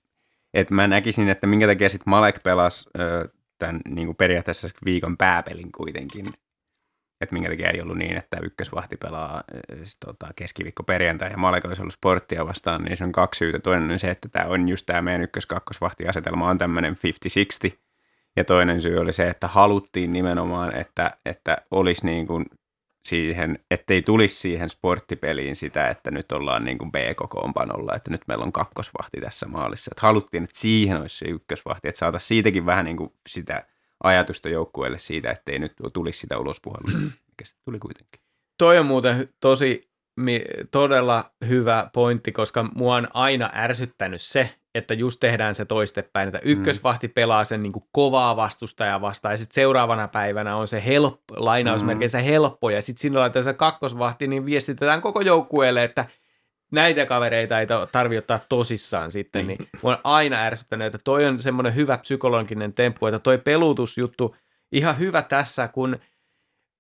että mä näkisin, että minkä takia sitten Malek pelasi ö, tämän niin kuin periaatteessa viikon pääpelin kuitenkin. Että minkä takia ei ollut niin, että ykkösvahti pelaa ö, s- tota, keskiviikko perjantai ja Malek olisi ollut sporttia vastaan, niin se on kaksi syytä. Toinen on se, että tämä on just tämä meidän ykkös-kakkosvahtiasetelma on tämmöinen 50-60. Ja toinen syy oli se, että haluttiin nimenomaan, että, että olisi niin kuin siihen, ettei tulisi siihen sporttipeliin sitä, että nyt ollaan niin kuin B-kokoonpanolla, että nyt meillä on kakkosvahti tässä maalissa. Että haluttiin, että siihen olisi se ykkösvahti, että saataisiin siitäkin vähän niin kuin sitä ajatusta joukkueelle siitä, ettei nyt tulisi sitä ulospuhallusta, mikä se tuli kuitenkin. toi on muuten tosi todella hyvä pointti, koska mua on aina ärsyttänyt se, että just tehdään se toistepäin, että ykkösvahti pelaa sen niin kuin kovaa vastustajaa vastaan, ja sitten seuraavana päivänä on se helppo, lainausmerkeissä helppo, ja sitten siinä laitetaan se kakkosvahti, niin viestitetään koko joukkueelle, että näitä kavereita ei ta- tarvi ottaa tosissaan sitten, niin. mua on aina ärsyttänyt, että toi on semmoinen hyvä psykologinen temppu, että toi pelutusjuttu ihan hyvä tässä, kun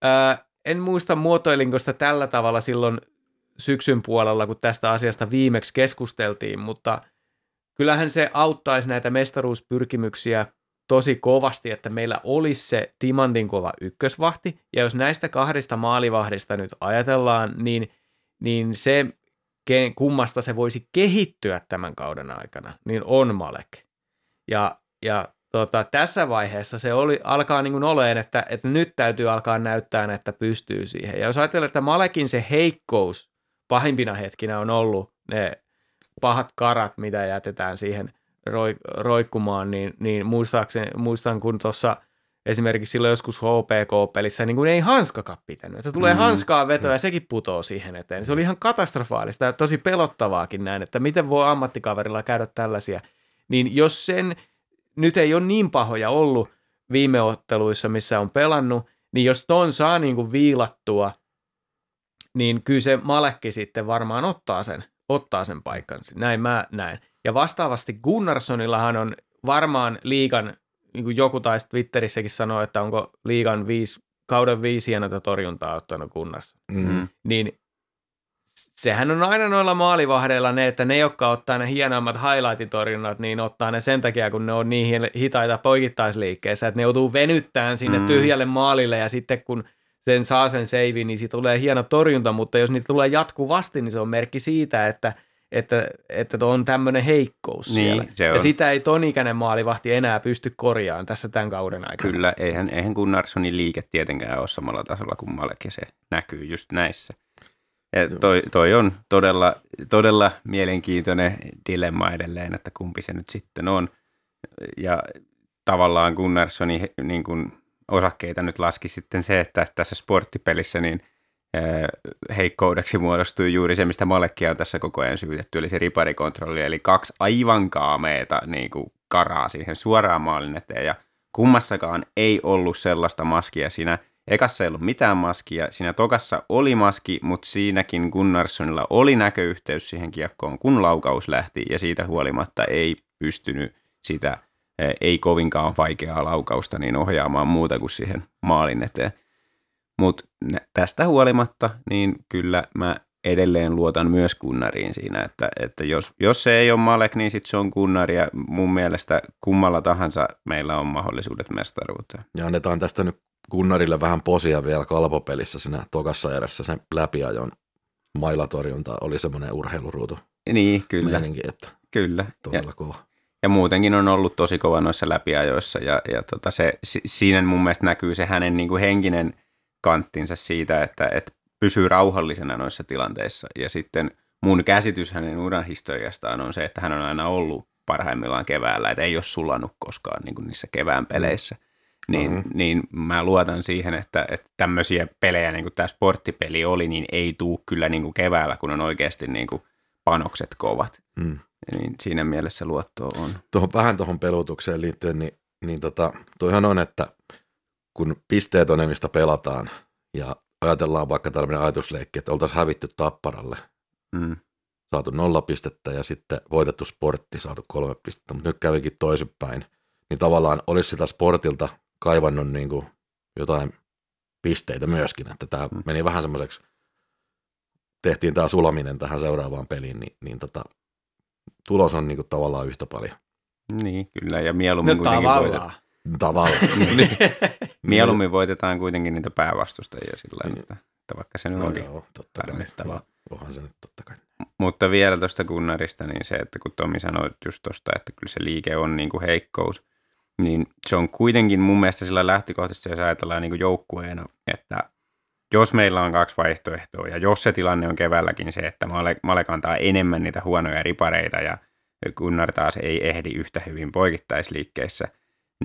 ää, en muista muotoilinko sitä tällä tavalla silloin syksyn puolella, kun tästä asiasta viimeksi keskusteltiin, mutta kyllähän se auttaisi näitä mestaruuspyrkimyksiä tosi kovasti, että meillä olisi se timantin kova ykkösvahti, ja jos näistä kahdesta maalivahdista nyt ajatellaan, niin, niin se, ke- kummasta se voisi kehittyä tämän kauden aikana, niin on Malek. Ja, ja tota, tässä vaiheessa se oli, alkaa niin oleen, että, että nyt täytyy alkaa näyttää, että pystyy siihen. Ja jos ajatellaan, että Malekin se heikkous pahimpina hetkinä on ollut ne pahat karat, mitä jätetään siihen roi, roikkumaan, niin, niin muistan kun tuossa esimerkiksi silloin joskus HPK-pelissä niin kuin ei hanskakaan pitänyt. Että tulee Mm. mm. hanskaa vetoa ja sekin putoo siihen eteen. Se oli ihan katastrofaalista ja tosi pelottavaakin näin, että miten voi ammattikaverilla käydä tällaisia. Niin jos sen nyt ei ole niin pahoja ollut viime otteluissa, missä on pelannut, niin jos ton saa niin kuin viilattua, niin kyllä se Malekki sitten varmaan ottaa sen, ottaa sen paikkansa. Näin mä näen. Ja vastaavasti Gunnarssonillahan on varmaan liigan, niin kuin joku taisi Twitterissäkin sanoa, että onko liigan viisi, kauden viisi hienota torjuntaa ottanut Gunnarsson. Mm. Niin sehän on aina noilla maalivahdeilla ne, että ne, jotka ottaa ne hienoimmat highlight-torjunnat, niin ottaa ne sen takia, kun ne on niin hi- hitaita poikittaisliikkeissä, että ne joutuu venyttämään sinne mm. tyhjälle maalille ja sitten kun sen saa sen save, niin siitä tulee hieno torjunta, mutta jos niitä tulee jatkuvasti, niin se on merkki siitä, että että, että on tämmöinen heikkous Niin, siellä. se Ja sitä ei ton ikäinen maalivahti enää pysty korjaamaan tässä tämän kauden aikana. Kyllä, eihän, eihän Gunnarssonin liike tietenkään ole samalla tasolla kuin Malek, ja se näkyy just näissä. Ja toi, toi on todella, todella mielenkiintoinen dilemma edelleen, että kumpi se nyt sitten on. Ja tavallaan Gunnarssonin niin kuin osakkeita nyt laski sitten se, että tässä sporttipelissä niin heikkoudeksi muodostui juuri se, mistä Malekkia on tässä koko ajan syytetty, eli se riparikontrolli, eli kaksi aivan kaameeta niin kuin karaa siihen suoraan maalin eteen, ja kummassakaan ei ollut sellaista maskia siinä. Ekassa ei ollut mitään maskia, siinä tokassa oli maski, mutta siinäkin Gunnarssonilla oli näköyhteys siihen kiekkoon, kun laukaus lähti, ja siitä huolimatta ei pystynyt sitä ei kovinkaan vaikeaa laukausta niin ohjaamaan muuta kuin siihen maalin eteen. Mutta tästä huolimatta, niin kyllä mä edelleen luotan myös Gunnariin siinä, että, että jos, jos se ei ole Malek, niin sitten se on Gunnar, ja mun mielestä kummalla tahansa meillä on mahdollisuudet mestaruuteen. Ja annetaan tästä nyt Gunnarille vähän posia vielä kalpopelissä siinä tokassa erässä sen läpiajon mailatorjunta oli semmoinen urheiluruutu Niin, kyllä, meininki, että kyllä. Ja, todella kova. Ja muutenkin on ollut tosi kova noissa läpiajoissa, ja, ja tota se, si, siinä mun mielestä näkyy se hänen niin kuin henkinen kanttinsa siitä, että, että pysyy rauhallisena noissa tilanteissa, ja sitten mun käsitys hänen uran historiastaan on se, että hän on aina ollut parhaimmillaan keväällä, että ei ole sulannut koskaan niin kuin niissä kevään peleissä. Niin, Mhm. niin mä luotan siihen, että, että tämmöisiä pelejä, niin kuin tämä sporttipeli oli, niin ei tuu kyllä niin kuin keväällä, kun on oikeasti niin kuin panokset kovat. Mm. Niin siinä mielessä luotto on. Tuohon, vähän tuohon pelutukseen liittyen, niin, niin tota, toihan on, että kun pisteetonemista pelataan ja ajatellaan vaikka tällainen ajatusleikki, että oltaisiin hävitty tapparalle, Mm. saatu nolla pistettä ja sitten voitettu sportti, saatu kolme pistettä, mutta nyt kävikin toisinpäin, niin tavallaan olisi sitä sportilta kaivannut niin kuin jotain pisteitä myöskin, että tämä Mm. meni vähän semmoiseksi, tehtiin tämä sulaminen tähän seuraavaan peliin, niin, niin tota, tulos on niin kuin tavallaan yhtä paljon. Niin, kyllä. Ja mieluummin No kuitenkin voitetaan. tavallaan. Tavallaan. Niin. Mieluummin voitetaan kuitenkin niitä päävastustajia sillä Niin. tavalla, että, että vaikka se nyt No onkin. joo, totta kai. tarvittavaa. Onhan se nyt totta kai. Mutta vielä tuosta Gunnarista, niin se, että kun Tomi sanoi just tuosta, että kyllä se liike on niin kuin heikkous, niin se on kuitenkin mun mielestä sillä lähtökohtaisesti, jos ajatellaan niin kuin joukkueena, että jos meillä on kaksi vaihtoehtoa, ja jos se tilanne on keväälläkin se, että Male, Male kantaa enemmän niitä huonoja ripareita, ja Gunnar taas ei ehdi yhtä hyvin poikittaisliikkeissä,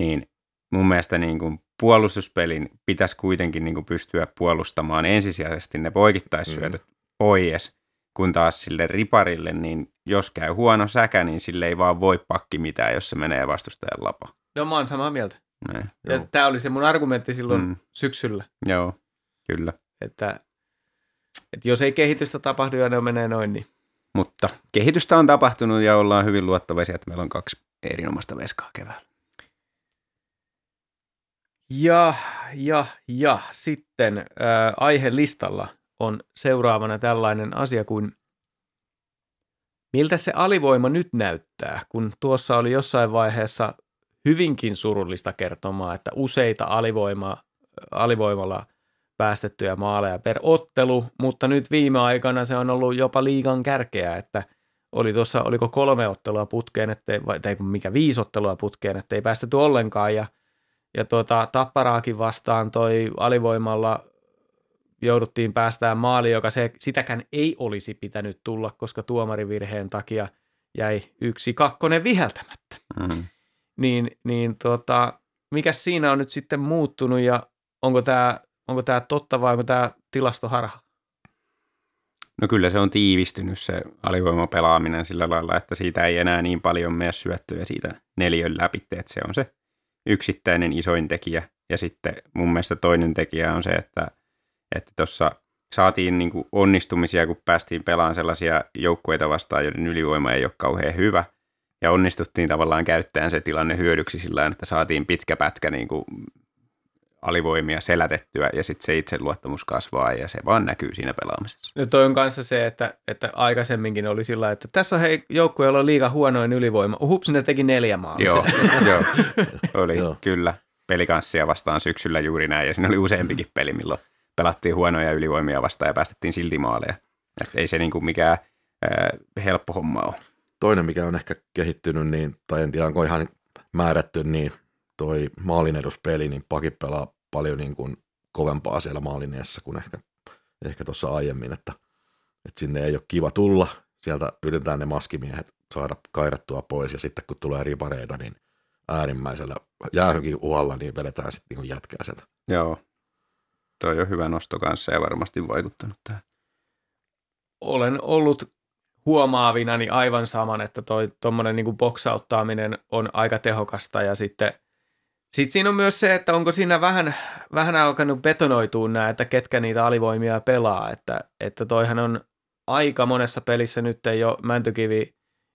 niin mun mielestä niin kuin puolustuspelin pitäisi kuitenkin niin kuin pystyä puolustamaan ensisijaisesti ne poikittaissyötöt mm. pois, kun taas sille riparille, niin jos käy huono säkä, niin sille ei vaan voi pakki mitään, jos se menee vastustajan lapa. Joo, mä oon samaa mieltä. Näin. Ja tämä oli se mun argumentti silloin mm. syksyllä, Joo, kyllä. että, että jos ei kehitystä tapahdu ja ne menee noin, niin Mutta kehitystä on tapahtunut ja ollaan hyvin luottavaisia, että meillä on kaksi erinomaista veskaa keväällä. Ja, ja, ja sitten ää, aihelistalla on seuraavana tällainen asia kuin miltä se alivoima nyt näyttää, kun tuossa oli jossain vaiheessa hyvinkin surullista kertomaa, että useita alivoima, alivoimalla päästettyjä maaleja per ottelu, mutta nyt viime aikana se on ollut jopa liigan kärkeä, että oli tuossa, oliko kolme ottelua putkeen, ettei, vai, tai mikä viisi ottelua putkeen, ettei päästetty ollenkaan, ja ja tuota, Tapparaakin vastaan toi alivoimalla jouduttiin päästään maali, joka se, sitäkään ei olisi pitänyt tulla, koska tuomarivirheen takia jäi yksi kakkonen viheltämättä. Mm-hmm. Niin, niin tuota, mikä siinä on nyt sitten muuttunut ja onko tämä onko tää totta vai onko tämä tilastoharha? No kyllä se on tiivistynyt se alivoimapelaaminen sillä lailla, että siitä ei enää niin paljon mene syöttöjä siitä neljön läpi, että se on se yksittäinen isoin tekijä. Ja sitten mun mielestä toinen tekijä on se, että että tuossa saatiin niin kuin onnistumisia, kun päästiin pelaamaan sellaisia joukkueita vastaan, joiden ylivoima ei ole kauhean hyvä. Ja onnistuttiin tavallaan käyttämään se tilanne hyödyksi sillä että saatiin pitkä pätkä niin kuin alivoimia selätettyä ja sitten se itseluottamus kasvaa ja se vaan näkyy siinä pelaamisessa. No toi on kanssa se, että, että aikaisemminkin oli sillä että tässä on hei, joukkue, jolla on liiga huonoin ylivoima. Hups, ne teki neljä maalia. Joo, joo, oli Joo. kyllä pelikanssia vastaan syksyllä juuri näin ja siinä oli useampikin peli, milloin pelattiin huonoja ylivoimia vastaan ja päästettiin silti maaleja. Et ei se niinku mikään äh, helppo homma ole. Toinen, mikä on ehkä kehittynyt, niin, tai en tiedä, onko ihan määrätty, niin toi maalineduspeli, niin pakit pelaa paljon niin kuin kovempaa siellä maalineessa kuin ehkä, ehkä tuossa aiemmin, että, että sinne ei ole kiva tulla. Sieltä yritetään ne maskimiehet saada kairattua pois, ja sitten kun tulee ripareita, niin äärimmäisellä jäähynkin uhalla, niin vedetään sitten niin jätkää sieltä. Joo, toi on hyvä nosto kanssa ja varmasti vaikuttanut tähän. olen ollut huomaavinani aivan saman, että toi tuommoinen niin boksauttaaminen on aika tehokasta ja sitten sit siinä on myös se, että onko siinä vähän, vähän alkanut betonoitua nämä, että ketkä niitä alivoimia pelaa, että, että toihan on aika monessa pelissä nyt ei ole Mäntykivi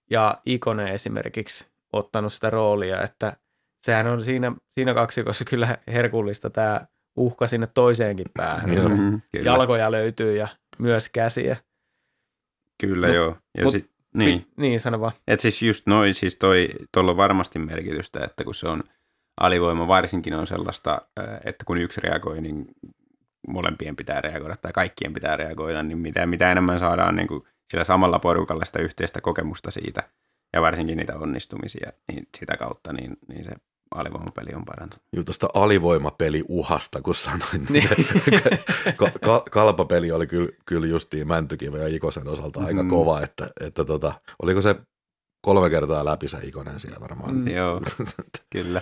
ja Ikone esimerkiksi ottanut sitä roolia, että sehän on siinä, siinä kaksikossa kyllä herkullista tämä uhka sinne toiseenkin päähän. Joo. Mhm, kyllä, Jalkoja löytyy ja myös käsiä. kyllä Mut- joo. Ja mut- sit, niin. Pi- niin, sano vaan. Et siis just noin, siis toi, tuolla on varmasti merkitystä, että kun se on alivoima varsinkin on sellaista, että kun yksi reagoi, niin molempien pitää reagoida tai kaikkien pitää reagoida, niin mitä, mitä enemmän saadaan niin kuin sillä samalla porukalla sitä yhteistä kokemusta siitä ja varsinkin niitä onnistumisia, niin sitä kautta niin, niin se alivoimapeli on parantunut. Juu, tuosta alivoimapeli uhasta, kun sanoin. Niin. Ka- ka- kalpapeli oli kyllä, kyllä justiin Mäntykiven ja Ikosen osalta aika Mm. kova, että, että tota, oliko se kolme kertaa läpi se Ikonen siellä varmaan. Mm. Joo, kyllä.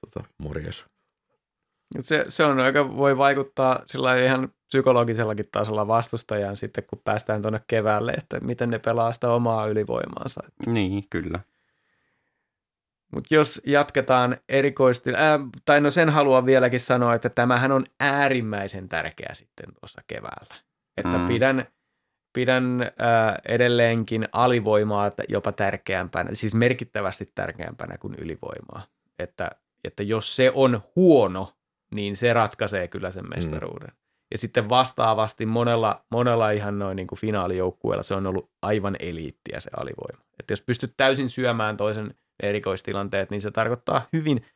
Tota, morjes. Se, se on aika, voi vaikuttaa sillä ihan psykologisellakin tasolla vastustajaan sitten, kun päästään tuonne keväälle, että miten ne pelaa sitä omaa ylivoimaansa. Niin, kyllä. Mutta jos jatketaan erikoisesti, ää, tai no sen haluan vieläkin sanoa, että tämähän on äärimmäisen tärkeä sitten tuossa keväällä. Että Mm. pidän, pidän ää, edelleenkin alivoimaa jopa tärkeämpänä, siis merkittävästi tärkeämpänä kuin ylivoimaa. Että, että jos se on huono, niin se ratkaisee kyllä sen mestaruuden. Ja sitten vastaavasti monella, monella ihan noin niin kuin finaalijoukkueella se on ollut aivan eliittiä se alivoima. Että jos pystyt täysin syömään toisen erikoistilanteet, niin se tarkoittaa hyvin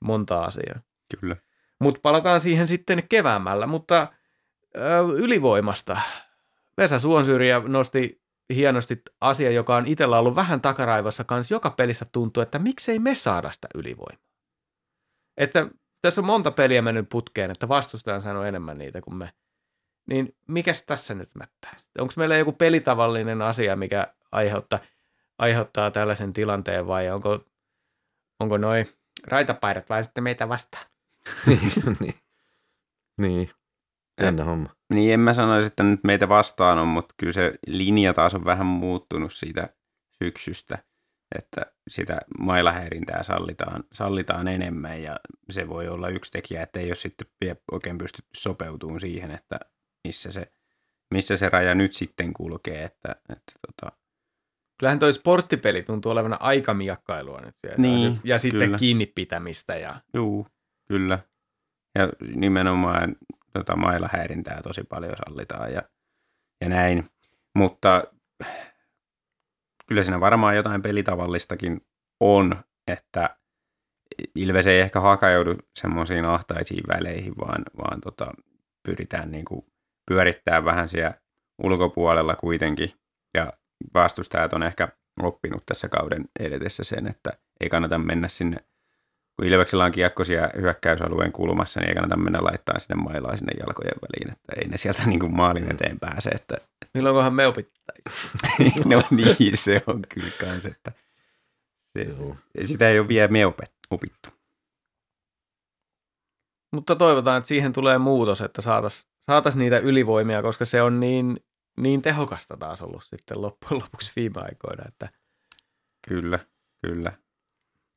monta asiaa. Kyllä. Mutta palataan siihen sitten keväämällä, mutta ö, ylivoimasta. Vesa Suonsyrjä nosti hienosti asia, joka on itsellä ollut vähän takaraivossa kanssa. Joka pelissä tuntuu, että miksei me saada sitä ylivoimaa. Että tässä on monta peliä mennyt putkeen, että vastustaja on saanut enemmän niitä kuin me. Niin mikäs tässä nyt mättää? Onko meillä joku pelitavallinen asia, mikä aiheuttaa, aiheuttaa tällaisen tilanteen vai onko, onko noin raitapaidat vai sitten meitä vastaan? niin, niin. niin. Jännä homma. Niin en mä sanoisi, että nyt meitä vastaan on, mutta kyllä se linja taas on vähän muuttunut siitä syksystä, että sitä mailahäirintää sallitaan, sallitaan enemmän ja se voi olla yksi tekijä, että ei ole sitten oikein pystytty sopeutumaan siihen, että missä se, missä se raja nyt sitten kulkee, että, että tota, Kyllähän toi sporttipeli tuntuu olevan aika miakkailua nyt siellä. Niin, ja sitten kyllä. kiinni pitämistä. Ja... juu, kyllä. Ja nimenomaan tota, mailahäirintää tosi paljon sallitaan ja, ja näin, mutta kyllä siinä varmaan jotain pelitavallistakin on, että Ilves ei ehkä hakeudu semmoisiin ahtaisiin väleihin, vaan, vaan tota, pyritään niin kuin pyörittää vähän siellä ulkopuolella kuitenkin. Ja vastustajat on ehkä oppinut tässä kauden edetessä sen, että ei kannata mennä sinne, kun Ilveksellä on kiekko hyökkäysalueen kulmassa, niin ei kannata mennä laittaa sinne mailaa sinne jalkojen väliin, että ei ne sieltä niin kuin maalin eteen pääse, että Milloinkohan me opittaisiin? no niin, se on kyllä kans, että se, Joo. ja sitä ei ole vielä me opittu. Mutta toivotaan, että siihen tulee muutos, että saataisiin saatais niitä ylivoimia, koska se on niin, niin tehokasta taas ollut sitten loppujen lopuksi viime aikoina. Että Kyllä, kyllä.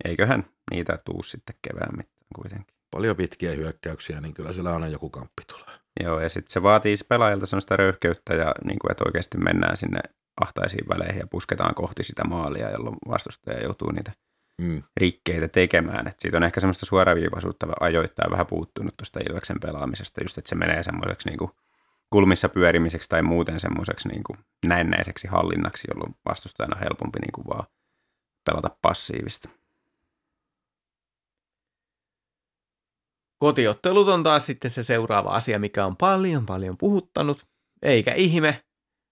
Eiköhän niitä tuu sitten kevään mittaan kuitenkin. Paljon pitkiä hyökkäyksiä, niin kyllä siellä aina joku kamppi tulee. Joo, ja sitten se vaatii se pelaajalta sellaista röyhkeyttä, ja niin kuin, että oikeasti mennään sinne ahtaisiin väleihin ja pusketaan kohti sitä maalia, jolloin vastustaja joutuu niitä Mm. rikkeitä tekemään. Et siitä on ehkä semmoista suoraviivaisuutta ajoittain vähän puuttunut tuosta Ilveksen pelaamisesta, just että se menee semmoiseksi niin kuin kulmissa pyörimiseksi tai muuten semmoiseksi niin kuin näennäiseksi hallinnaksi, jolloin vastustajana on helpompi niin kuin vaan pelata passiivista. Kotiottelut on taas sitten se seuraava asia, mikä on paljon paljon puhuttanut. Eikä ihme,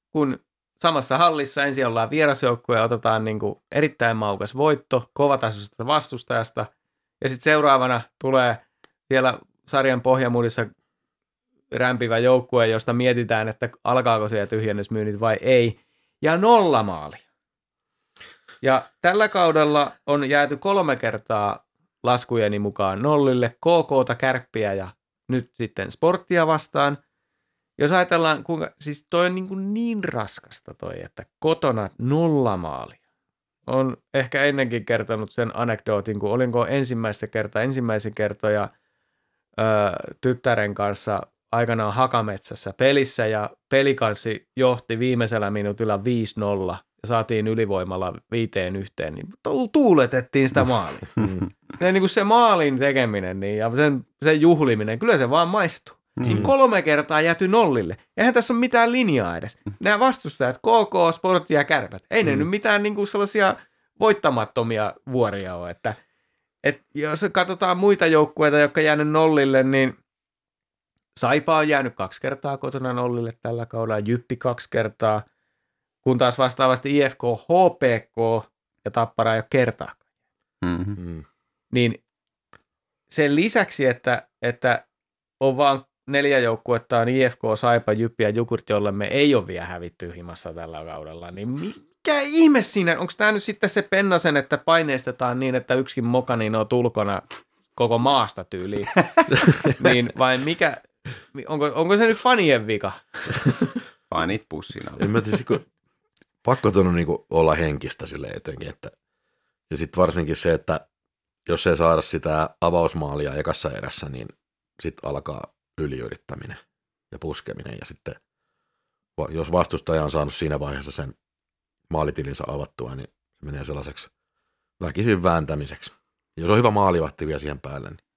kun samassa hallissa ensin ollaan vierasjoukkue ja otetaan niin kuin erittäin maukas voitto kovatasoisesta vastustajasta. Ja sitten seuraavana tulee vielä sarjan pohjamudissa rämpivä joukkue, josta mietitään, että alkaako siellä tyhjennysmyynnit vai ei. Ja nolla maali. Ja tällä kaudella on jääty kolme kertaa laskujeni mukaan nollille KKta, kärppiä ja nyt sitten sporttia vastaan. Jos ajatellaan, kuinka, siis toi on niin, kuin niin raskasta toi, että kotona nolla maalia. On ehkä ennenkin kertonut sen anekdootin, kun olinko ensimmäistä kertaa, ensimmäisen kertoja ö, tyttären kanssa aikanaan Hakametsässä pelissä ja pelikanssi johti viimeisellä minuutilla 5-0 ja saatiin ylivoimalla viiteen yhteen, niin tu- tuuletettiin sitä maalia. Mm. Se, niin kuin se maalin tekeminen niin, ja sen, sen juhliminen, kyllä se vaan maistuu. Niin kolme kertaa jääty nollille. Eihän tässä ole mitään linjaa edes. Nämä vastustajat, KK, Sportti ja Kärpät, ei ne Mm. nyt mitään niin kuin sellaisia voittamattomia vuoria ole. Että, et jos katsotaan muita joukkueita, jotka jäänyt nollille, niin Saipa on jäänyt kaksi kertaa kotona nollille tällä kaudella, Jyppi kaksi kertaa, kun taas vastaavasti IFK, HPK ja Tappara ei ole kertaa Mm-hmm. Mm. niin sen lisäksi, että, että on vaan neljä joukkuetta, on IFK, Saipa, Jyppi ja Jukurt, jolle me ei ole vielä hävitty himassa tällä kaudella, niin mikä ihme siinä, onko tämä nyt sitten se pennasen, että paineistetaan niin, että yksikin moka niin on ulkona koko maasta tyyliin. niin vai mikä, onko, onko se nyt fanien vika? Fanit pussin alla. En mä tiedä, kun pakko tuon niinku olla henkistä sille etenkin, että ja sitten varsinkin se, että jos ei saada sitä avausmaalia ekassa erässä, niin sitten alkaa yliyrittäminen ja puskeminen ja sitten jos vastustaja on saanut siinä vaiheessa sen maalitilinsä avattua, niin se menee sellaiseksi väkisin vääntämiseksi. Ja jos on hyvä maalivahti vielä siihen päälle, niin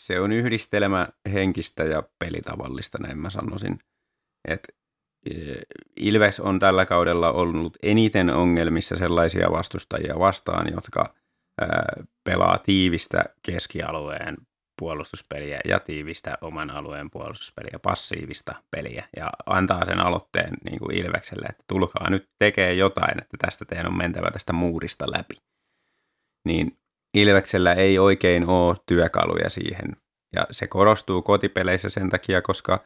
Se on yhdistelmä henkistä ja pelitavallista, näin mä sanoisin. Et Ilves on tällä kaudella ollut eniten ongelmissa sellaisia vastustajia vastaan, jotka pelaa tiivistä keskialueen puolustuspeliä ja tiivistä oman alueen puolustuspeliä, passiivista peliä ja antaa sen aloitteen niin kuin Ilvekselle, että tulkaa nyt tekee jotain, että tästä teidän on mentävä tästä muurista läpi. Niin Ilveksellä ei oikein ole työkaluja siihen. Ja se korostuu kotipeleissä sen takia, koska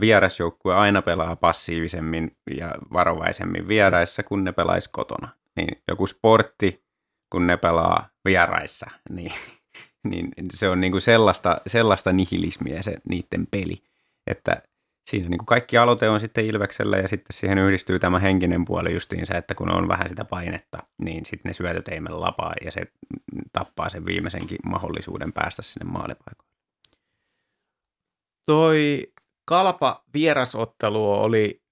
vierasjoukkue aina pelaa passiivisemmin ja varovaisemmin vieraissa, kun ne pelaisi kotona. Niin joku sportti, kun ne pelaa vieraissa, niin, niin se on niinku sellaista, sellaista nihilismiä se niiden peli, että siinä niinku kaikki aloite on sitten Ilveksellä ja sitten siihen yhdistyy tämä henkinen puoli justiinsa, että kun on vähän sitä painetta, niin sitten ne syötöt ei mene lapaa ja se tappaa sen viimeisenkin mahdollisuuden päästä sinne maalipaikoille. Toi kalpa vierasottelu oli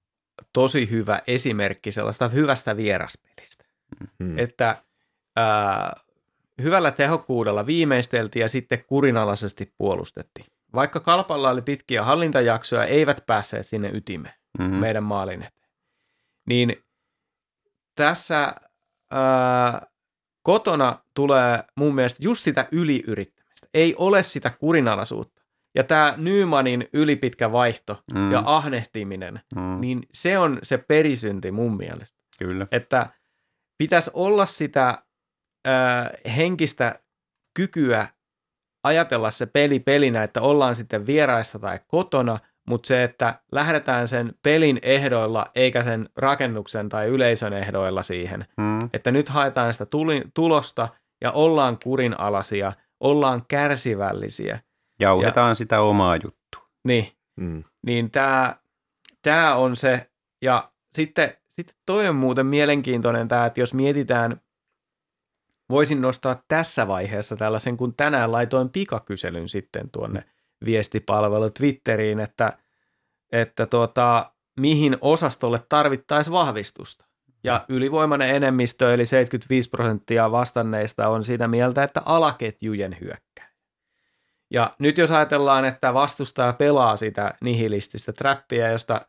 tosi hyvä esimerkki sellaista hyvästä vieraspelistä. hmm. Että ää, hyvällä tehokkuudella viimeisteltiin ja sitten kurinalaisesti puolustettiin. Vaikka kalpalla oli pitkiä hallintajaksoja, eivät päässeet sinne ytimeen Mm-hmm. meidän maalin eteen. Niin tässä ää, kotona tulee mun mielestä just sitä yliyrittämistä. Ei ole sitä kurinalaisuutta. Ja tämä Nymanin ylipitkä vaihto Mm. ja ahnehtiminen, mm, niin se on se perisynti mun mielestä. Kyllä. Että pitäisi olla sitä ää, henkistä kykyä ajatella se peli pelinä, että ollaan sitten vieraissa tai kotona, mutta se, että lähdetään sen pelin ehdoilla eikä sen rakennuksen tai yleisön ehdoilla siihen, Mm, että nyt haetaan sitä tuli, tulosta ja ollaan kurinalaisia, ollaan kärsivällisiä, jauhetaan sitä omaa juttua. niin Mm. niin tämä tää on se, ja sitten, sitten toi on muuten mielenkiintoinen tämä, että jos mietitään, voisin nostaa tässä vaiheessa tällaisen, kun tänään laitoin pikakyselyn sitten tuonne viestipalvelu Twitteriin, että, että tuota, mihin osastolle tarvittaisiin vahvistusta. Ja ylivoimainen enemmistö, eli 75 prosenttia vastanneista on sitä mieltä, että alaketjujen hyökkää. Ja nyt jos ajatellaan, että vastustaja pelaa sitä nihilististä trappia, josta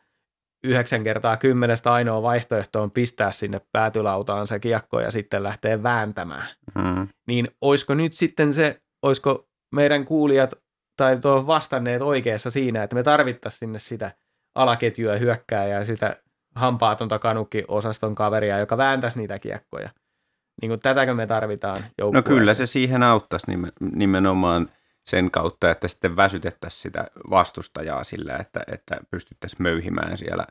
9 kertaa kymmenestä ainoa vaihtoehto on pistää sinne päätylautaan se kiekko ja sitten lähtee vääntämään, Mm, niin olisiko nyt sitten se, olisiko meidän kuulijat tai tuo vastanneet oikeassa siinä, että me tarvittaisiin sinne sitä alaketjua hyökkää ja sitä hampaatonta kanukki-osaston kaveria, joka vääntäisi niitä kiekkoja. Niin kuin tätäkö me tarvitaan No joukkueeseen? kyllä se siihen auttaisi nimen- nimenomaan sen kautta, että sitten väsytettäisiin sitä vastustajaa sillä, että, että pystyttäisiin möyhimään siellä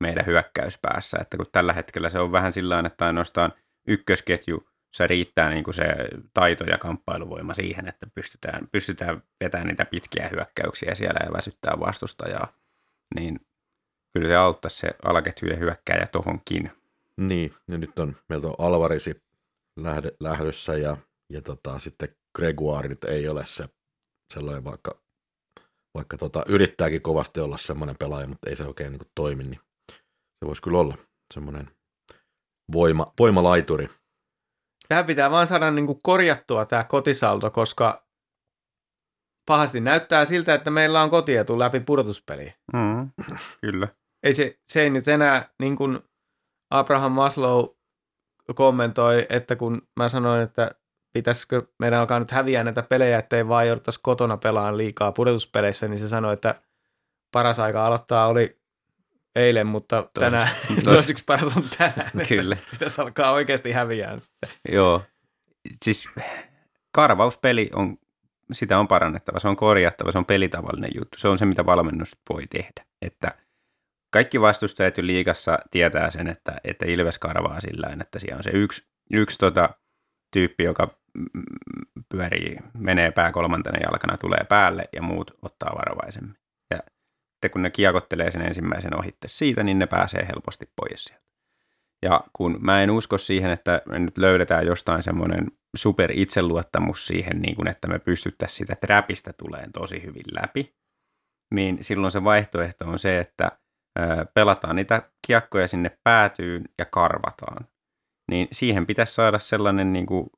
meidän hyökkäyspäässä. Että kun tällä hetkellä se on vähän sillä että ainoastaan ykkösketju, se riittää niin kuin se taito ja kamppailuvoima siihen, että pystytään, pystytään vetämään niitä pitkiä hyökkäyksiä siellä ja väsyttää vastustajaa. Niin kyllä se auttaisi se alaketjujen hyökkääjä tohonkin. Niin, ja nyt on, meiltä on Alvarisi lähde, lähdössä ja, ja tota, sitten Gregoire nyt ei ole se sellainen, vaikka, vaikka tota, yrittääkin kovasti olla semmoinen pelaaja, mutta ei se oikein niin kuin, toimi, niin se voisi kyllä olla semmoinen voima, voimalaituri. Tämä pitää vaan saada niin kuin korjattua tämä kotisaldo, koska pahasti näyttää siltä, että meillä on kotietu läpi pudotuspeliä. Mm, kyllä. Ei se, se ei nyt enää, niin kuin Abraham Maslow kommentoi, että kun mä sanoin, että pitäisikö meidän alkaa nyt häviää näitä pelejä, ettei vaan jouduttaisi kotona pelaamaan liikaa pudotuspeleissä, niin se sanoi, että paras aika aloittaa oli eilen, mutta tänään, tos- toiseksi paras on tänään. että Kyllä. Pitäisi alkaa oikeasti häviää. Joo. Siis karvauspeli on, sitä on parannettava, se on korjattava, se on pelitavallinen juttu. Se on se, mitä valmennus voi tehdä. Että kaikki vastustajat jo liigassa tietää sen, että, että Ilves karvaa sillä että siellä on se yksi, yksi tota, tyyppi, joka pyörii, menee pää kolmantena jalkana, tulee päälle ja muut ottaa varovaisemmin. Ja sitten kun ne kiekottelee sen ensimmäisen ohitte siitä, niin ne pääsee helposti pois sieltä. Ja kun mä en usko siihen, että me nyt löydetään jostain semmoinen super itseluottamus siihen, niin kuin että me pystyttäisiin sitä trapista tulee tosi hyvin läpi, niin silloin se vaihtoehto on se, että pelataan niitä kiekkoja sinne päätyyn ja karvataan. Niin siihen pitäisi saada sellainen, niin kuin,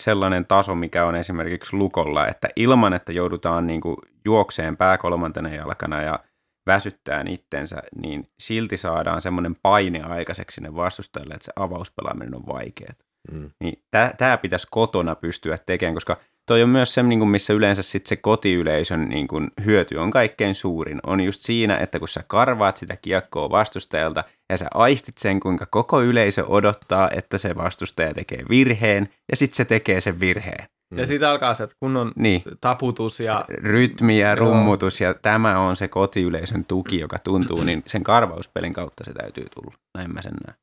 sellainen taso, mikä on esimerkiksi lukolla, että ilman, että joudutaan niin kuin, juokseen pääkolmantena jalkana ja väsyttää itsensä, niin silti saadaan semmoinen paine aikaiseksi sinne vastustajalle, että se avauspelaaminen on vaikeaa. Mm. Niin tämä pitäisi kotona pystyä tekemään, koska toi on myös se, niin kuin missä yleensä sit se kotiyleisön niin kuin hyöty on kaikkein suurin. On just siinä, että kun sä karvaat sitä kiekkoa vastustajalta ja sä aistit sen, kuinka koko yleisö odottaa, että se vastustaja tekee virheen ja sitten se tekee sen virheen. Ja mm. siitä alkaa se kunnon niin. taputus ja... Rytmi ja rummutus ja tämä on se kotiyleisön tuki, joka tuntuu, niin sen karvauspelin kautta se täytyy tulla. Näin mä sen näen.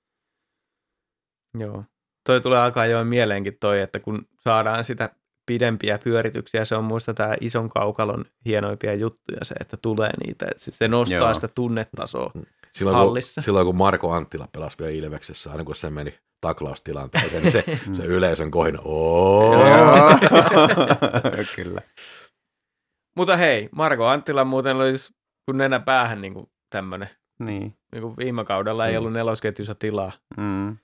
Joo. Toi tulee alkaa jo mieleenkin toi, että kun saadaan sitä pidempiä pyörityksiä, se on muista tämä ison kaukalon hienoimpia juttuja se, että tulee niitä, että sit se nostaa Joo. sitä tunnetasoa mm. silloin, hallissa. Kun, silloin kun Marko Anttila pelasi vielä Ilveksessä, aina kun se meni taklaustilanteeseen, niin se, se yleisön kohina, Kyllä. Mutta hei, Marko Anttila muuten olisi kun nenä päähän niin kuin tämmöinen. Niin. niin kuin viime kaudella mm. ei ollut nelosketjussa tilaa. Mm.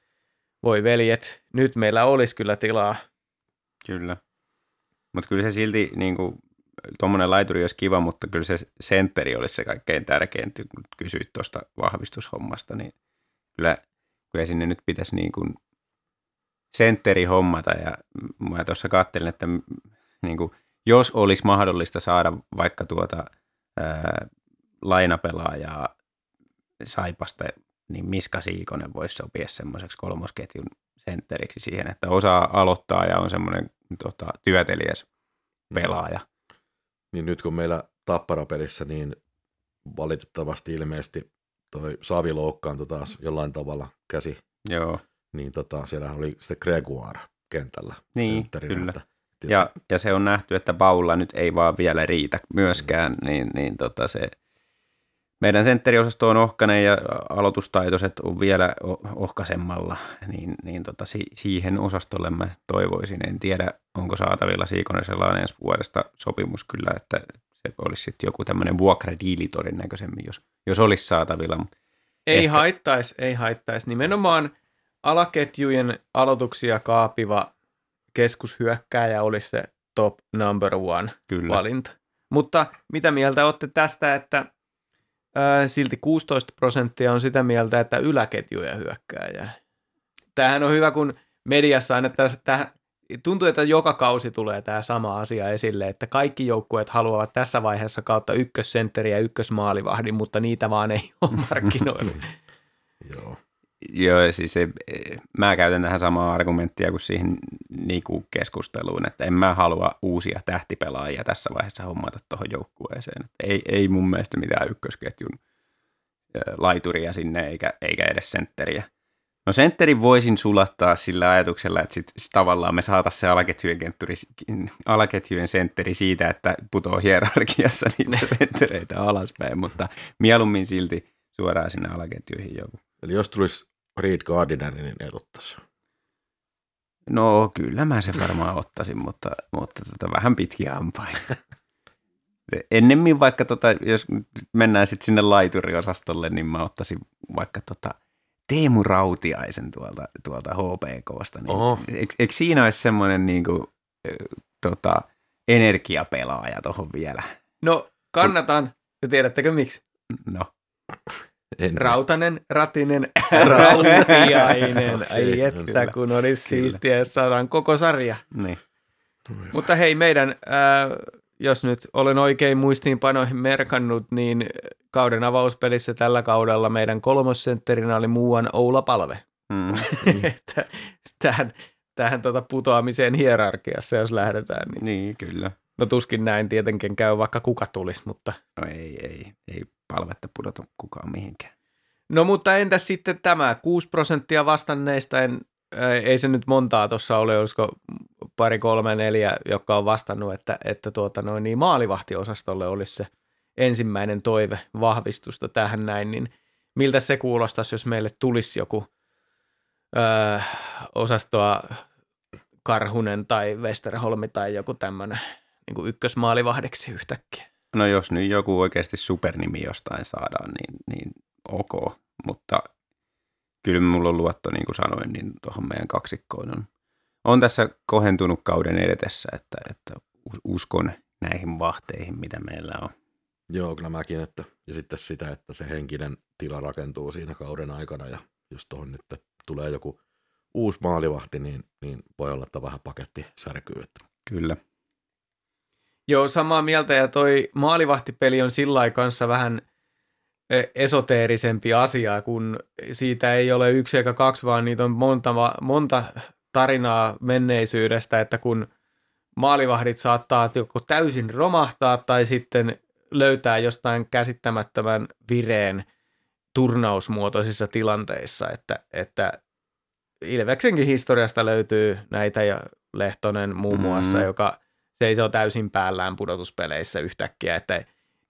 Voi veljet, nyt meillä olisi kyllä tilaa. Kyllä. Mutta kyllä se silti, niin kuin, tuommoinen laituri olisi kiva, mutta kyllä se sentteri olisi se kaikkein tärkein, kun kysyit tuosta vahvistushommasta, niin kyllä, kyllä sinne nyt pitäisi niin kuin sentteri hommata. Ja mä tuossa kattelin, että niin kuin, jos olisi mahdollista saada vaikka tuota ää, lainapelaajaa Saipasta, niin Miska Siikonen voisi sopia semmoiseksi kolmosketjun sentteriksi siihen, että osaa aloittaa ja on semmoinen tota, työtelijäs pelaaja. Niin nyt kun meillä tapparapelissä, niin valitettavasti ilmeisesti toi Savi loukkaantui taas jollain tavalla käsi. Joo. Niin tota, siellä oli sitten Gregoire kentällä. Niin, kyllä. Että, ja, ja, se on nähty, että Baulla nyt ei vaan vielä riitä myöskään, mm. niin, niin tota se – meidän sentteriosasto on ohkainen ja aloitustaitoiset on vielä ohkasemmalla, niin, niin tota, si- siihen osastolle mä toivoisin. En tiedä, onko saatavilla Siikonen sellainen ensi vuodesta sopimus kyllä, että se olisi sitten joku tämmöinen vuokradiili todennäköisemmin, jos, jos olisi saatavilla. Ei ehkä... haittaisi, ei haittaisi. Nimenomaan alaketjujen aloituksia kaapiva keskushyökkääjä olisi se top number one Kyllä. valinta. Mutta mitä mieltä olette tästä, että silti 16 prosenttia on sitä mieltä, että yläketjuja hyökkääjä. Tämähän on hyvä, kun mediassa aina tässä, tuntuu, että joka kausi tulee tämä sama asia esille, että kaikki joukkueet haluavat tässä vaiheessa kautta ykkössentteri ja ykkösmaalivahdin, mutta niitä vaan ei ole markkinoilla. Joo. Joo, siis se, mä käytän tähän samaa argumenttia kuin siihen niin kuin keskusteluun, että en mä halua uusia tähtipelaajia tässä vaiheessa hommata tuohon joukkueeseen. Ei, ei mun mielestä mitään ykkösketjun laituria sinne eikä, eikä edes sentteriä. No sentterin voisin sulattaa sillä ajatuksella, että sit, sit tavallaan me saataisiin se alaketjujen, alaketjujen sentteri siitä, että putoo hierarkiassa niitä senttereitä alaspäin, mutta mieluummin silti suoraan sinne alaketjuihin joku. Eli jos tulisi Reed Gardiner, niin ne ottaisi. No kyllä mä sen varmaan ottaisin, mutta, mutta tota, vähän pitkiä hampain. Ennemmin vaikka, tota, jos mennään sitten sinne laituriosastolle, niin mä ottaisin vaikka tota, Teemu Rautiaisen tuolta, tuolta HPKsta. Niin, eikö, eikö siinä olisi semmoinen niin kuin, tota, energiapelaaja tuohon vielä? No kannatan. Ja tiedättekö miksi? No. En Rautanen, ratinen, rautiainen. Ai että, kun olisi siistiä, jos saadaan koko sarja. Niin. Mutta hei, meidän, äh, jos nyt olen oikein muistiinpanoihin merkannut, niin kauden avauspelissä tällä kaudella meidän kolmosentterinä oli muuan Oula Palve. Mm. että tähän, tähän tota putoamiseen hierarkiassa, jos lähdetään. Niin, niin kyllä. No tuskin näin tietenkin käy, vaikka kuka tulisi, mutta... No ei, ei, ei palvetta pudota kukaan mihinkään. No mutta entäs sitten tämä? 6 prosenttia vastanneista en ei se nyt montaa tuossa ole, olisiko pari, kolme, neljä, jotka on vastannut, että, että tuota noin, niin maalivahtiosastolle olisi se ensimmäinen toive vahvistusta tähän näin, niin miltä se kuulostaisi, jos meille tulisi joku öö, osastoa Karhunen tai Westerholmi tai joku tämmöinen niin ykkösmaalivahdeksi yhtäkkiä. No jos nyt joku oikeasti supernimi jostain saadaan, niin, niin ok, mutta kyllä mulla on luotto, niin kuin sanoin, niin tuohon meidän kaksikkoon on, on tässä kohentunut kauden edetessä, että, että uskon näihin vahteihin, mitä meillä on. Joo, kyllä mäkin, että, ja sitten sitä, että se henkinen tila rakentuu siinä kauden aikana, ja jos tuohon nyt tulee joku uusi maalivahti, niin, niin voi olla, että vähän paketti särkyy. Että. Kyllä. Joo, samaa mieltä, ja toi maalivahtipeli on sillä kanssa vähän e, esoteerisempi asia, kun siitä ei ole yksi eikä kaksi, vaan niitä on monta, monta tarinaa menneisyydestä, että kun maalivahdit saattaa joko täysin romahtaa tai sitten löytää jostain käsittämättömän vireen turnausmuotoisissa tilanteissa, että, että Ilveksenkin historiasta löytyy näitä ja Lehtonen muun muassa, mm-hmm. joka seisoo täysin päällään pudotuspeleissä yhtäkkiä, että,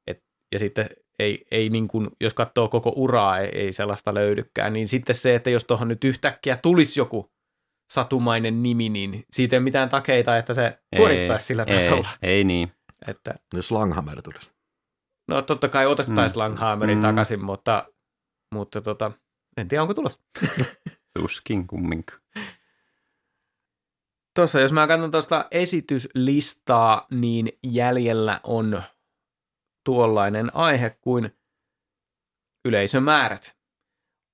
et, ja sitten ei, ei niin kuin, jos katsoo koko uraa, ei, ei sellaista löydykään, niin sitten se, että jos tuohon nyt yhtäkkiä tulisi joku satumainen nimi, niin siitä ei mitään takeita, että se suorittaisi sillä ei, tasolla. Ei niin. Että, jos Langhammer tulisi. No totta kai otettaisiin mm. Langhammerin mm. takaisin, mutta, mutta tota, en tiedä onko tulos. Tuskin kumminkaan. Tuossa, jos mä katson tuosta esityslistaa, niin jäljellä on tuollainen aihe kuin yleisömäärät.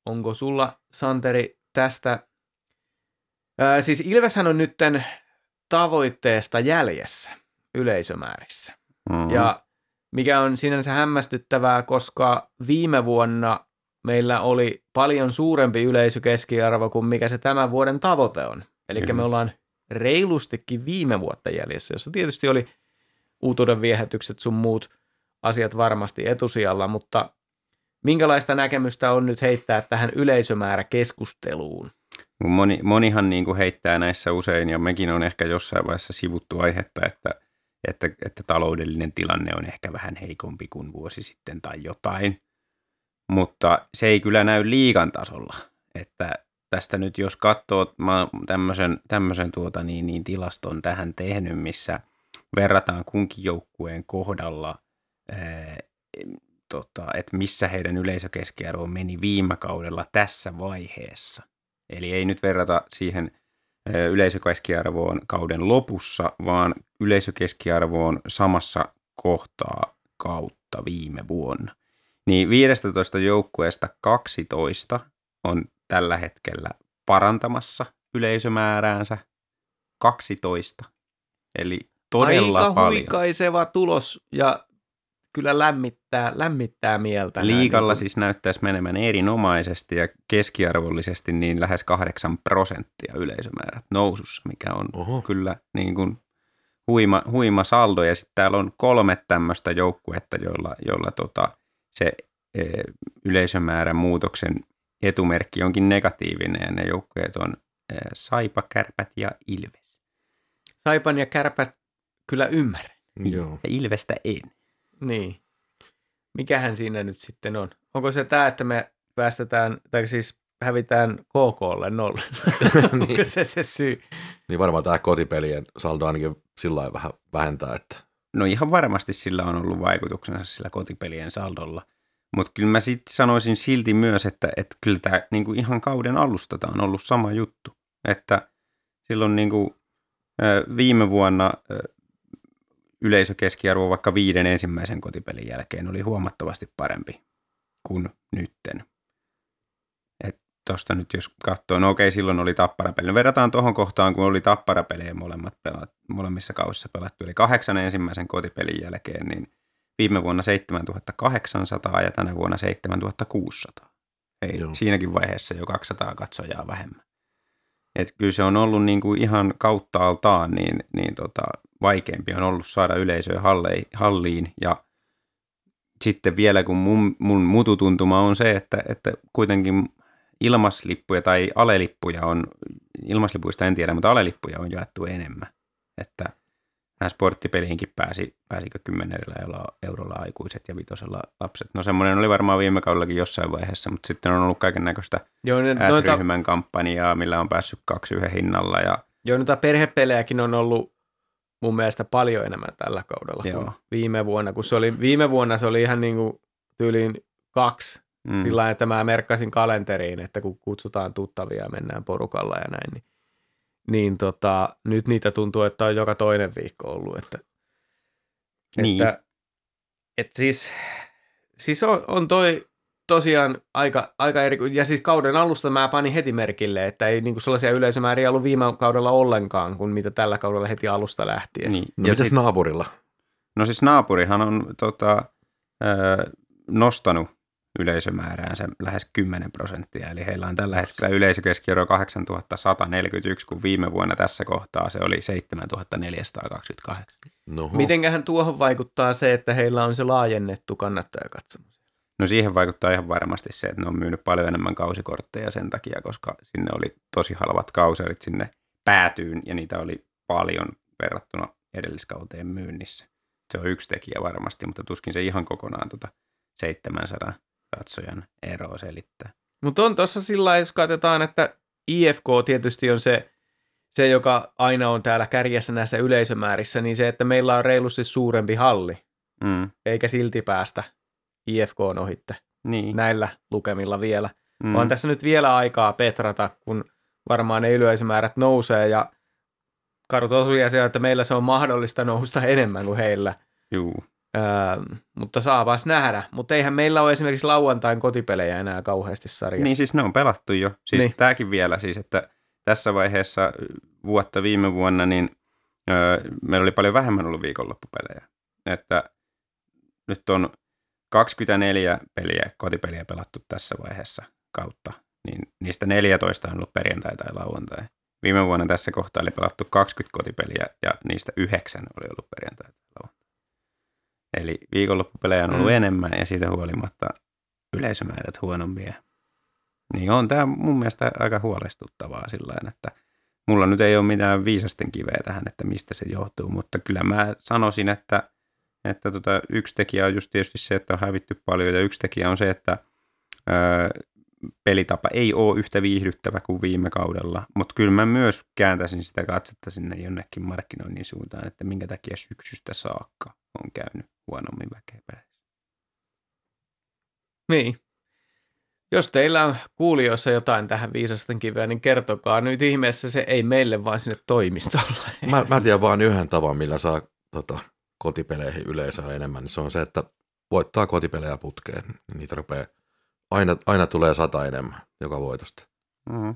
Onko sulla, Santeri, tästä... Ää, siis Ilveshän on nytten tavoitteesta jäljessä yleisömäärissä. Mm-hmm. Ja mikä on sinänsä hämmästyttävää, koska viime vuonna meillä oli paljon suurempi yleisökeskiarvo kuin mikä se tämän vuoden tavoite on. Eli me ollaan reilustikin viime vuotta jäljessä, jossa tietysti oli uutuuden viehätykset sun muut asiat varmasti etusijalla, mutta minkälaista näkemystä on nyt heittää tähän yleisömääräkeskusteluun? Moni, monihan niin kuin heittää näissä usein, ja mekin on ehkä jossain vaiheessa sivuttu aihetta, että, että, että taloudellinen tilanne on ehkä vähän heikompi kuin vuosi sitten tai jotain. Mutta se ei kyllä näy liikan tasolla, että tästä nyt jos katsoo, mä tämmöisen, tämmöisen tuota niin, niin tilaston tähän tehnyt, missä verrataan kunkin joukkueen kohdalla, tota, että missä heidän yleisökeskiarvo meni viime kaudella tässä vaiheessa. Eli ei nyt verrata siihen yleisökeskiarvoon kauden lopussa, vaan yleisökeskiarvoon samassa kohtaa kautta viime vuonna. Niin 15 joukkueesta 12 on tällä hetkellä parantamassa yleisömääräänsä 12. Eli todella Aika paljon. huikaiseva tulos ja kyllä lämmittää, lämmittää mieltä. Liikalla niin siis näyttäisi menemään erinomaisesti ja keskiarvollisesti niin lähes 8 prosenttia yleisömäärät nousussa, mikä on Oho. kyllä niin kuin huima, huima saldo. Ja sitten täällä on kolme tämmöistä joukkuetta, joilla, joilla tota, se e, yleisömäärän muutoksen etumerkki onkin negatiivinen ja ne joukkueet on e, Saipa, Kärpät ja Ilves. Saipan ja Kärpät kyllä ymmärrän. Joo. Ja Ilvestä en. Niin. Mikähän siinä nyt sitten on? Onko se tämä, että me päästetään, tai siis hävitään KKlle nolle? Onko Niin. se se syy? Niin varmaan tämä kotipelien saldo ainakin sillä vähän vähentää, että No ihan varmasti sillä on ollut vaikutuksensa sillä kotipelien saldolla. Mutta kyllä mä sitten sanoisin silti myös, että, että kyllä tämä niinku ihan kauden alusta tää on ollut sama juttu. Että silloin niinku, viime vuonna yleisökeskiarvo vaikka viiden ensimmäisen kotipelin jälkeen oli huomattavasti parempi kuin nytten. Et tosta nyt jos katsoo, no okei silloin oli tapparapeli. No verrataan tuohon kohtaan, kun oli tapparapelejä molemmat pelat, molemmissa kausissa pelattu, eli kahdeksan ensimmäisen kotipelin jälkeen, niin viime vuonna 7800 ja tänä vuonna 7600. Ei, Joo. siinäkin vaiheessa jo 200 katsojaa vähemmän. Et kyllä se on ollut niin kuin ihan kautta altaan, niin, niin tota, vaikeampi on ollut saada yleisöä halle, halliin. Ja sitten vielä kun mun, mun mututuntuma on se, että, että kuitenkin ilmaslippuja tai alelippuja on ilmaslipuista en tiedä, mutta alelippuja on jaettu enemmän. Että tähän sporttipeliinkin pääsi, pääsikö kymmenellä eurolla, eurolla aikuiset ja vitosella lapset. No semmoinen oli varmaan viime kaudellakin jossain vaiheessa, mutta sitten on ollut kaiken näköistä ne, noita, S-ryhmän kampanjaa, millä on päässyt kaksi yhden hinnalla. Ja, joo, noita perhepelejäkin on ollut mun mielestä paljon enemmän tällä kaudella Joo. kuin viime vuonna. Kun se oli, viime vuonna se oli ihan niin kuin tyyliin kaksi mm, Sillä että mä merkkasin kalenteriin, että kun kutsutaan tuttavia ja mennään porukalla ja näin, niin, niin tota, nyt niitä tuntuu, että on joka toinen viikko ollut. Että, Niin. että, että siis, siis on, on toi tosiaan aika, aika eri, ja siis kauden alusta mä panin heti merkille, että ei niinku sellaisia yleisömääriä ollut viime kaudella ollenkaan, kuin mitä tällä kaudella heti alusta lähtien. niin. No ja mitäs sit, naapurilla? no siis naapurihan on tota, ö, nostanut yleisömääräänsä lähes 10 prosenttia, eli heillä on tällä hetkellä yleisökeskiarvo 8141, kun viime vuonna tässä kohtaa se oli 7428. No, Mitenköhän tuohon vaikuttaa se, että heillä on se laajennettu kannattajakatsomus? No siihen vaikuttaa ihan varmasti se, että ne on myynyt paljon enemmän kausikortteja sen takia, koska sinne oli tosi halvat kauserit sinne päätyyn ja niitä oli paljon verrattuna edelliskauteen myynnissä. Se on yksi tekijä varmasti, mutta tuskin se ihan kokonaan tuota 700 katsojan eroa selittää. Mutta on tuossa sillä lailla, jos katsotaan, että IFK tietysti on se, se, joka aina on täällä kärjessä näissä yleisömäärissä, niin se, että meillä on reilusti suurempi halli, Mm, eikä silti päästä IFK ohitte niin. näillä lukemilla vielä. Mm. Vaan tässä nyt vielä aikaa petrata, kun varmaan ne yleisömäärät nousee ja karu tosiasia, on, että meillä se on mahdollista nousta enemmän kuin heillä. juu. Öö, mutta saapas nähdä. Mutta eihän meillä ole esimerkiksi lauantain kotipelejä enää kauheasti sarjassa. Niin siis ne on pelattu jo. Siis Niin. niin. tämäkin vielä siis, että tässä vaiheessa vuotta viime vuonna, niin öö, meillä oli paljon vähemmän ollut viikonloppupelejä. Että nyt on 24 peliä, kotipeliä pelattu tässä vaiheessa kautta, niin niistä 14 on ollut perjantai tai lauantai. Viime vuonna tässä kohtaa oli pelattu 20 kotipeliä ja niistä yhdeksän oli ollut perjantai tai lauantai. Eli viikonloppupelejä on ollut Mm. mm. enemmän ja siitä huolimatta yleisömäärät huonompia. Niin on tämä mun mielestä aika huolestuttavaa sillä että mulla nyt ei ole mitään viisasten kiveä tähän, että mistä se johtuu, mutta kyllä mä sanoisin, että, että tota, yksi tekijä on just tietysti se, että on hävitty paljon ja yksi tekijä on se, että ää, pelitapa ei ole yhtä viihdyttävä kuin viime kaudella, mutta kyllä mä myös kääntäisin sitä katsetta sinne jonnekin markkinoinnin suuntaan, että minkä takia syksystä saakka on käynyt huonommin väkeä peleissä. Niin. Jos teillä on kuulijoissa jotain tähän viisasten kiveä, niin kertokaa nyt ihmeessä se ei meille, vaan sinne toimistolle. Mä, mä tiedän vain yhden tavan, millä saa tota, kotipeleihin yleisöä enemmän, niin se on se, että voittaa kotipelejä putkeen. Niin Niitä rupeaa, aina, aina tulee sata enemmän joka voitosta. Mm.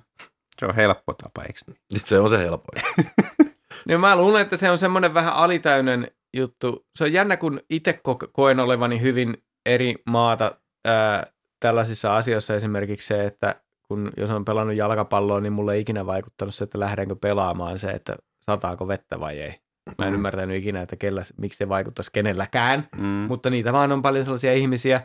Se on helppo tapa, eikö niin? Niin Se on se helpoin. Niin mä luulen, että se on semmoinen vähän alitäynen juttu. Se on jännä, kun itse ko- koen olevani hyvin eri maata ää, tällaisissa asioissa esimerkiksi se, että kun jos on pelannut jalkapalloa, niin mulle ei ikinä vaikuttanut se, että lähdenkö pelaamaan se, että sataako vettä vai ei. Mä en Mm. ymmärtänyt ikinä, että kellä, miksi se vaikuttaisi kenelläkään. Mm. mutta niitä vaan on paljon sellaisia ihmisiä,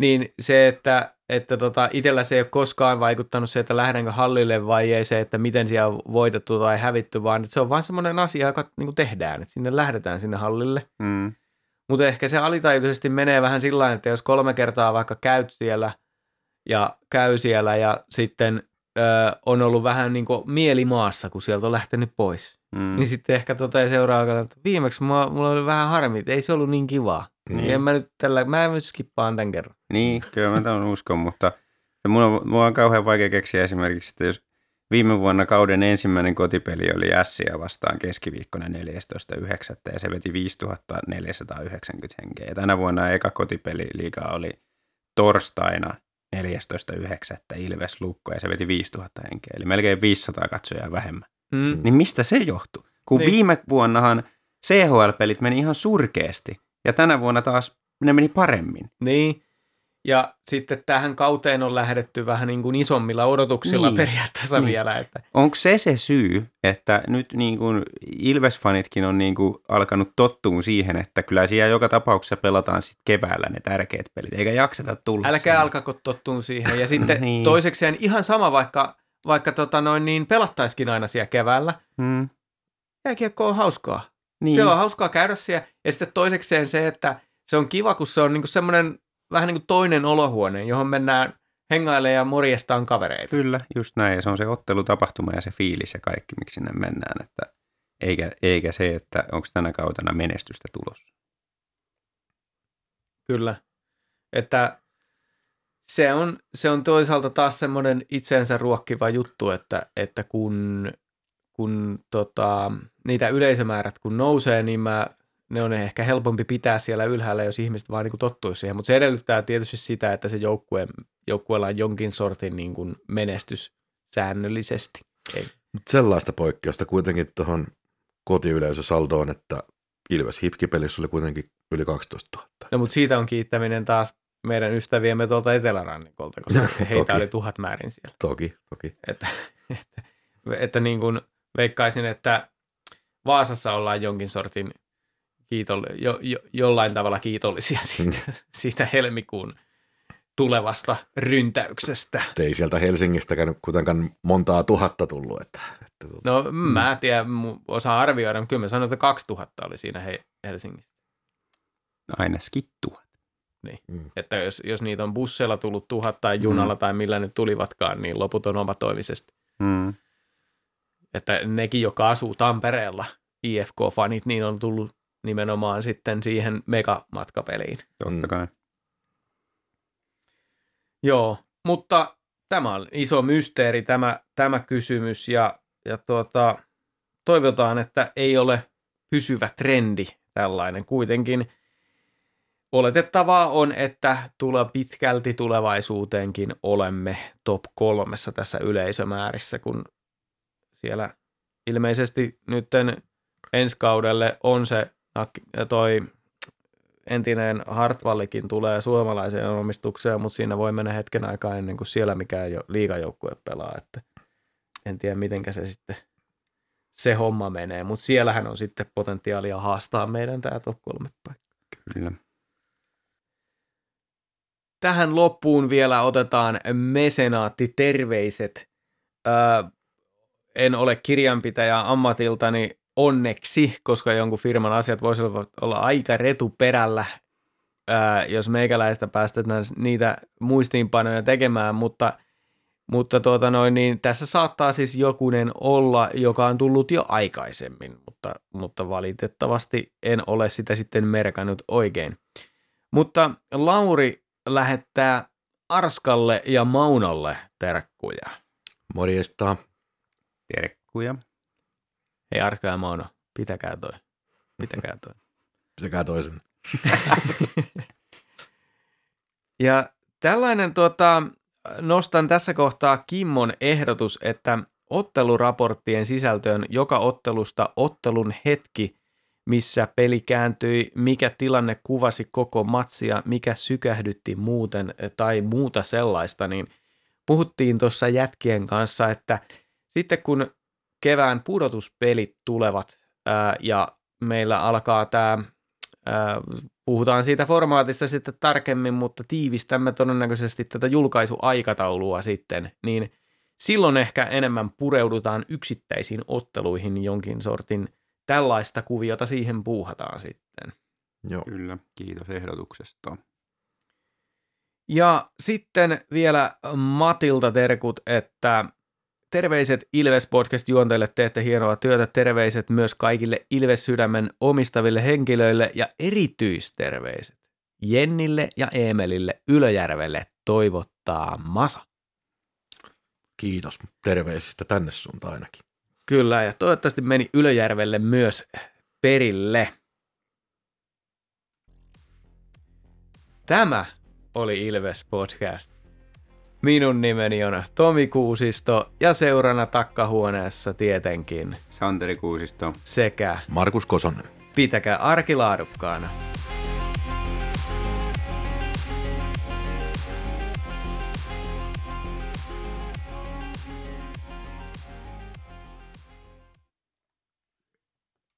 niin se, että, että tota, itsellä se ei ole koskaan vaikuttanut se, että lähdenkö hallille vai ei se, että miten siellä on voitettu tai hävitty, vaan että se on vaan semmoinen asia, joka niin tehdään, että sinne lähdetään sinne hallille. Mm. Mutta ehkä se alitajuisesti menee vähän sillä tavalla, että jos kolme kertaa vaikka käyt siellä ja käy siellä ja sitten ö, on ollut vähän niin kuin mielimaassa, kun sieltä on lähtenyt pois, Mm. niin sitten ehkä toteaa seuraavana, että viimeksi mulla, mulla oli vähän harmi, että ei se ollut niin kivaa. Niin. En mä nyt tällä, mä nyt skippaan tämän kerran. Niin, kyllä mä tämän uskon, mutta se mun on, mun on kauhean vaikea keksiä esimerkiksi, että jos viime vuonna kauden ensimmäinen kotipeli oli Ässiä vastaan keskiviikkona 14.9. ja se veti 5490 henkeä. Ja tänä vuonna eka kotipeli liikaa oli torstaina 14.9. Ilves Lukko ja se veti 5000 henkeä, eli melkein 500 katsojaa vähemmän. Mm. Niin mistä se johtuu? Kun niin. viime vuonnahan CHL-pelit meni ihan surkeasti ja tänä vuonna taas ne meni paremmin. Niin. Ja sitten tähän kauteen on lähdetty vähän niin kuin isommilla odotuksilla niin. Periaatteessa niin. Vielä. Että, Onko se se syy, että nyt niin kuin Ilves-fanitkin on niin kuin alkanut tottuun siihen, että kyllä siellä joka tapauksessa pelataan sit keväällä ne tärkeät pelit, eikä jakseta tulla älkää sinne. alkako tottuun siihen. Ja sitten niin. Toisekseen ihan sama, vaikka, vaikka tota noin, niin pelattaisikin aina siellä keväällä, Mm. jääkiekko on hauskaa. Niin. Se on hauskaa käydä siellä. Ja sitten toisekseen se, että se on kiva, kun se on niinku semmoinen vähän niin kuin toinen olohuone, johon mennään hengailemaan ja morjestaan kavereita. Kyllä, just näin. Ja se on se ottelutapahtuma ja se fiilis ja kaikki, miksi sinne mennään. Että eikä, eikä se, että onko tänä kautena menestystä tulossa. Kyllä. Että se on, se on toisaalta taas semmoinen itseensä ruokkiva juttu, että, että kun, kun tota, niitä yleisömäärät kun nousee, niin mä, ne on ehkä helpompi pitää siellä ylhäällä, jos ihmiset vaan niin tottuisi siihen. Mutta se edellyttää tietysti sitä, että se joukkue, joukkueella on jonkin sortin niin kuin menestys säännöllisesti. Ei. Mut sellaista poikkeusta kuitenkin tuohon kotiyleisösaldoon, että Ilves Hipkipelissä oli kuitenkin yli 12 000. No mutta siitä on kiittäminen taas meidän ystäviemme tuolta Etelärannikolta, koska heitä Toki. oli tuhat määrin siellä. Toki, toki. Että, että, että niin kuin veikkaisin, että Vaasassa ollaan jonkin sortin kiitoll- jo, jo, jollain tavalla kiitollisia siitä, siitä helmikuun tulevasta ryntäyksestä. Et Ei sieltä Helsingistäkään kuitenkaan montaa tuhatta tullut. Että, että tuota, No mä en tiedä, osaan arvioida, mutta kyllä mä sanoin, että 2000 oli siinä he, Helsingissä. Aina skittua. mm. Että jos, jos niitä on busseilla tullut tuhat tai junalla mm. tai millä nyt tulivatkaan, niin loput on omatoimisesti. Mm. Että nekin, joka asuu Tampereella, IFK-fanit, niin on tullut nimenomaan sitten siihen megamatkapeliin. Totta kai. Joo, mutta tämä on iso mysteeri tämä, tämä kysymys ja, ja tuota, toivotaan, että ei ole pysyvä trendi tällainen. Kuitenkin oletettavaa on, että tule pitkälti tulevaisuuteenkin olemme top kolmessa tässä yleisömäärissä, kun siellä ilmeisesti nytten ensi kaudelle on se toi entinen Hartwallikin tulee suomalaiseen omistukseen, mutta siinä voi mennä hetken aikaa ennen kuin siellä mikään jo liigajoukkue pelaa, että en tiedä mitenkä se sitten se homma menee, mutta siellähän on sitten potentiaalia haastaa meidän tämä top kolme paikka. Kyllä. Tähän loppuun vielä otetaan mesenaattiterveiset. Öö, en ole kirjanpitäjä ammatiltani onneksi, koska jonkun firman asiat voisivat olla aika retuperällä, ää, jos meikäläistä päästetään niitä muistiinpanoja tekemään, mutta, mutta tuota noin, niin tässä saattaa siis jokunen olla, joka on tullut jo aikaisemmin, mutta, mutta valitettavasti en ole sitä sitten merkannut oikein. Mutta Lauri lähettää Arskalle ja Maunalle terkkuja. Morjesta. Terkkuja. Hei Arska ja Mauno, pitäkää toi. Pitäkää toi. Sekä toisen. Ja tällainen tuota, nostan tässä kohtaa Kimmon ehdotus, että otteluraporttien sisältöön joka ottelusta ottelun hetki, missä peli kääntyi, mikä tilanne kuvasi koko matsia, mikä sykähdytti muuten tai muuta sellaista, niin puhuttiin tuossa jätkien kanssa, että sitten kun kevään pudotuspelit tulevat ää, ja meillä alkaa tämä, puhutaan siitä formaatista sitten tarkemmin, mutta tiivistämme todennäköisesti tätä julkaisuaikataulua sitten, niin silloin ehkä enemmän pureudutaan yksittäisiin otteluihin jonkin sortin tällaista kuviota siihen puuhataan sitten. Joo. Kyllä. Kiitos ehdotuksesta. Ja sitten vielä Matilta terkut, että terveiset Ilves Podcast juonteille teette hienoa työtä. Terveiset myös kaikille Ilves sydämen omistaville henkilöille ja erityisterveiset Jennille ja Eemelille Ylöjärvelle toivottaa Masa. Kiitos terveisistä tänne suuntaan ainakin. Kyllä, ja toivottavasti meni Ylöjärvelle myös perille. Tämä oli Ilves Podcast. Minun nimeni on Tomi Kuusisto ja seurana takkahuoneessa tietenkin Santeri Kuusisto. sekä Markus Kosonen. pitäkää arkilaadukkaana.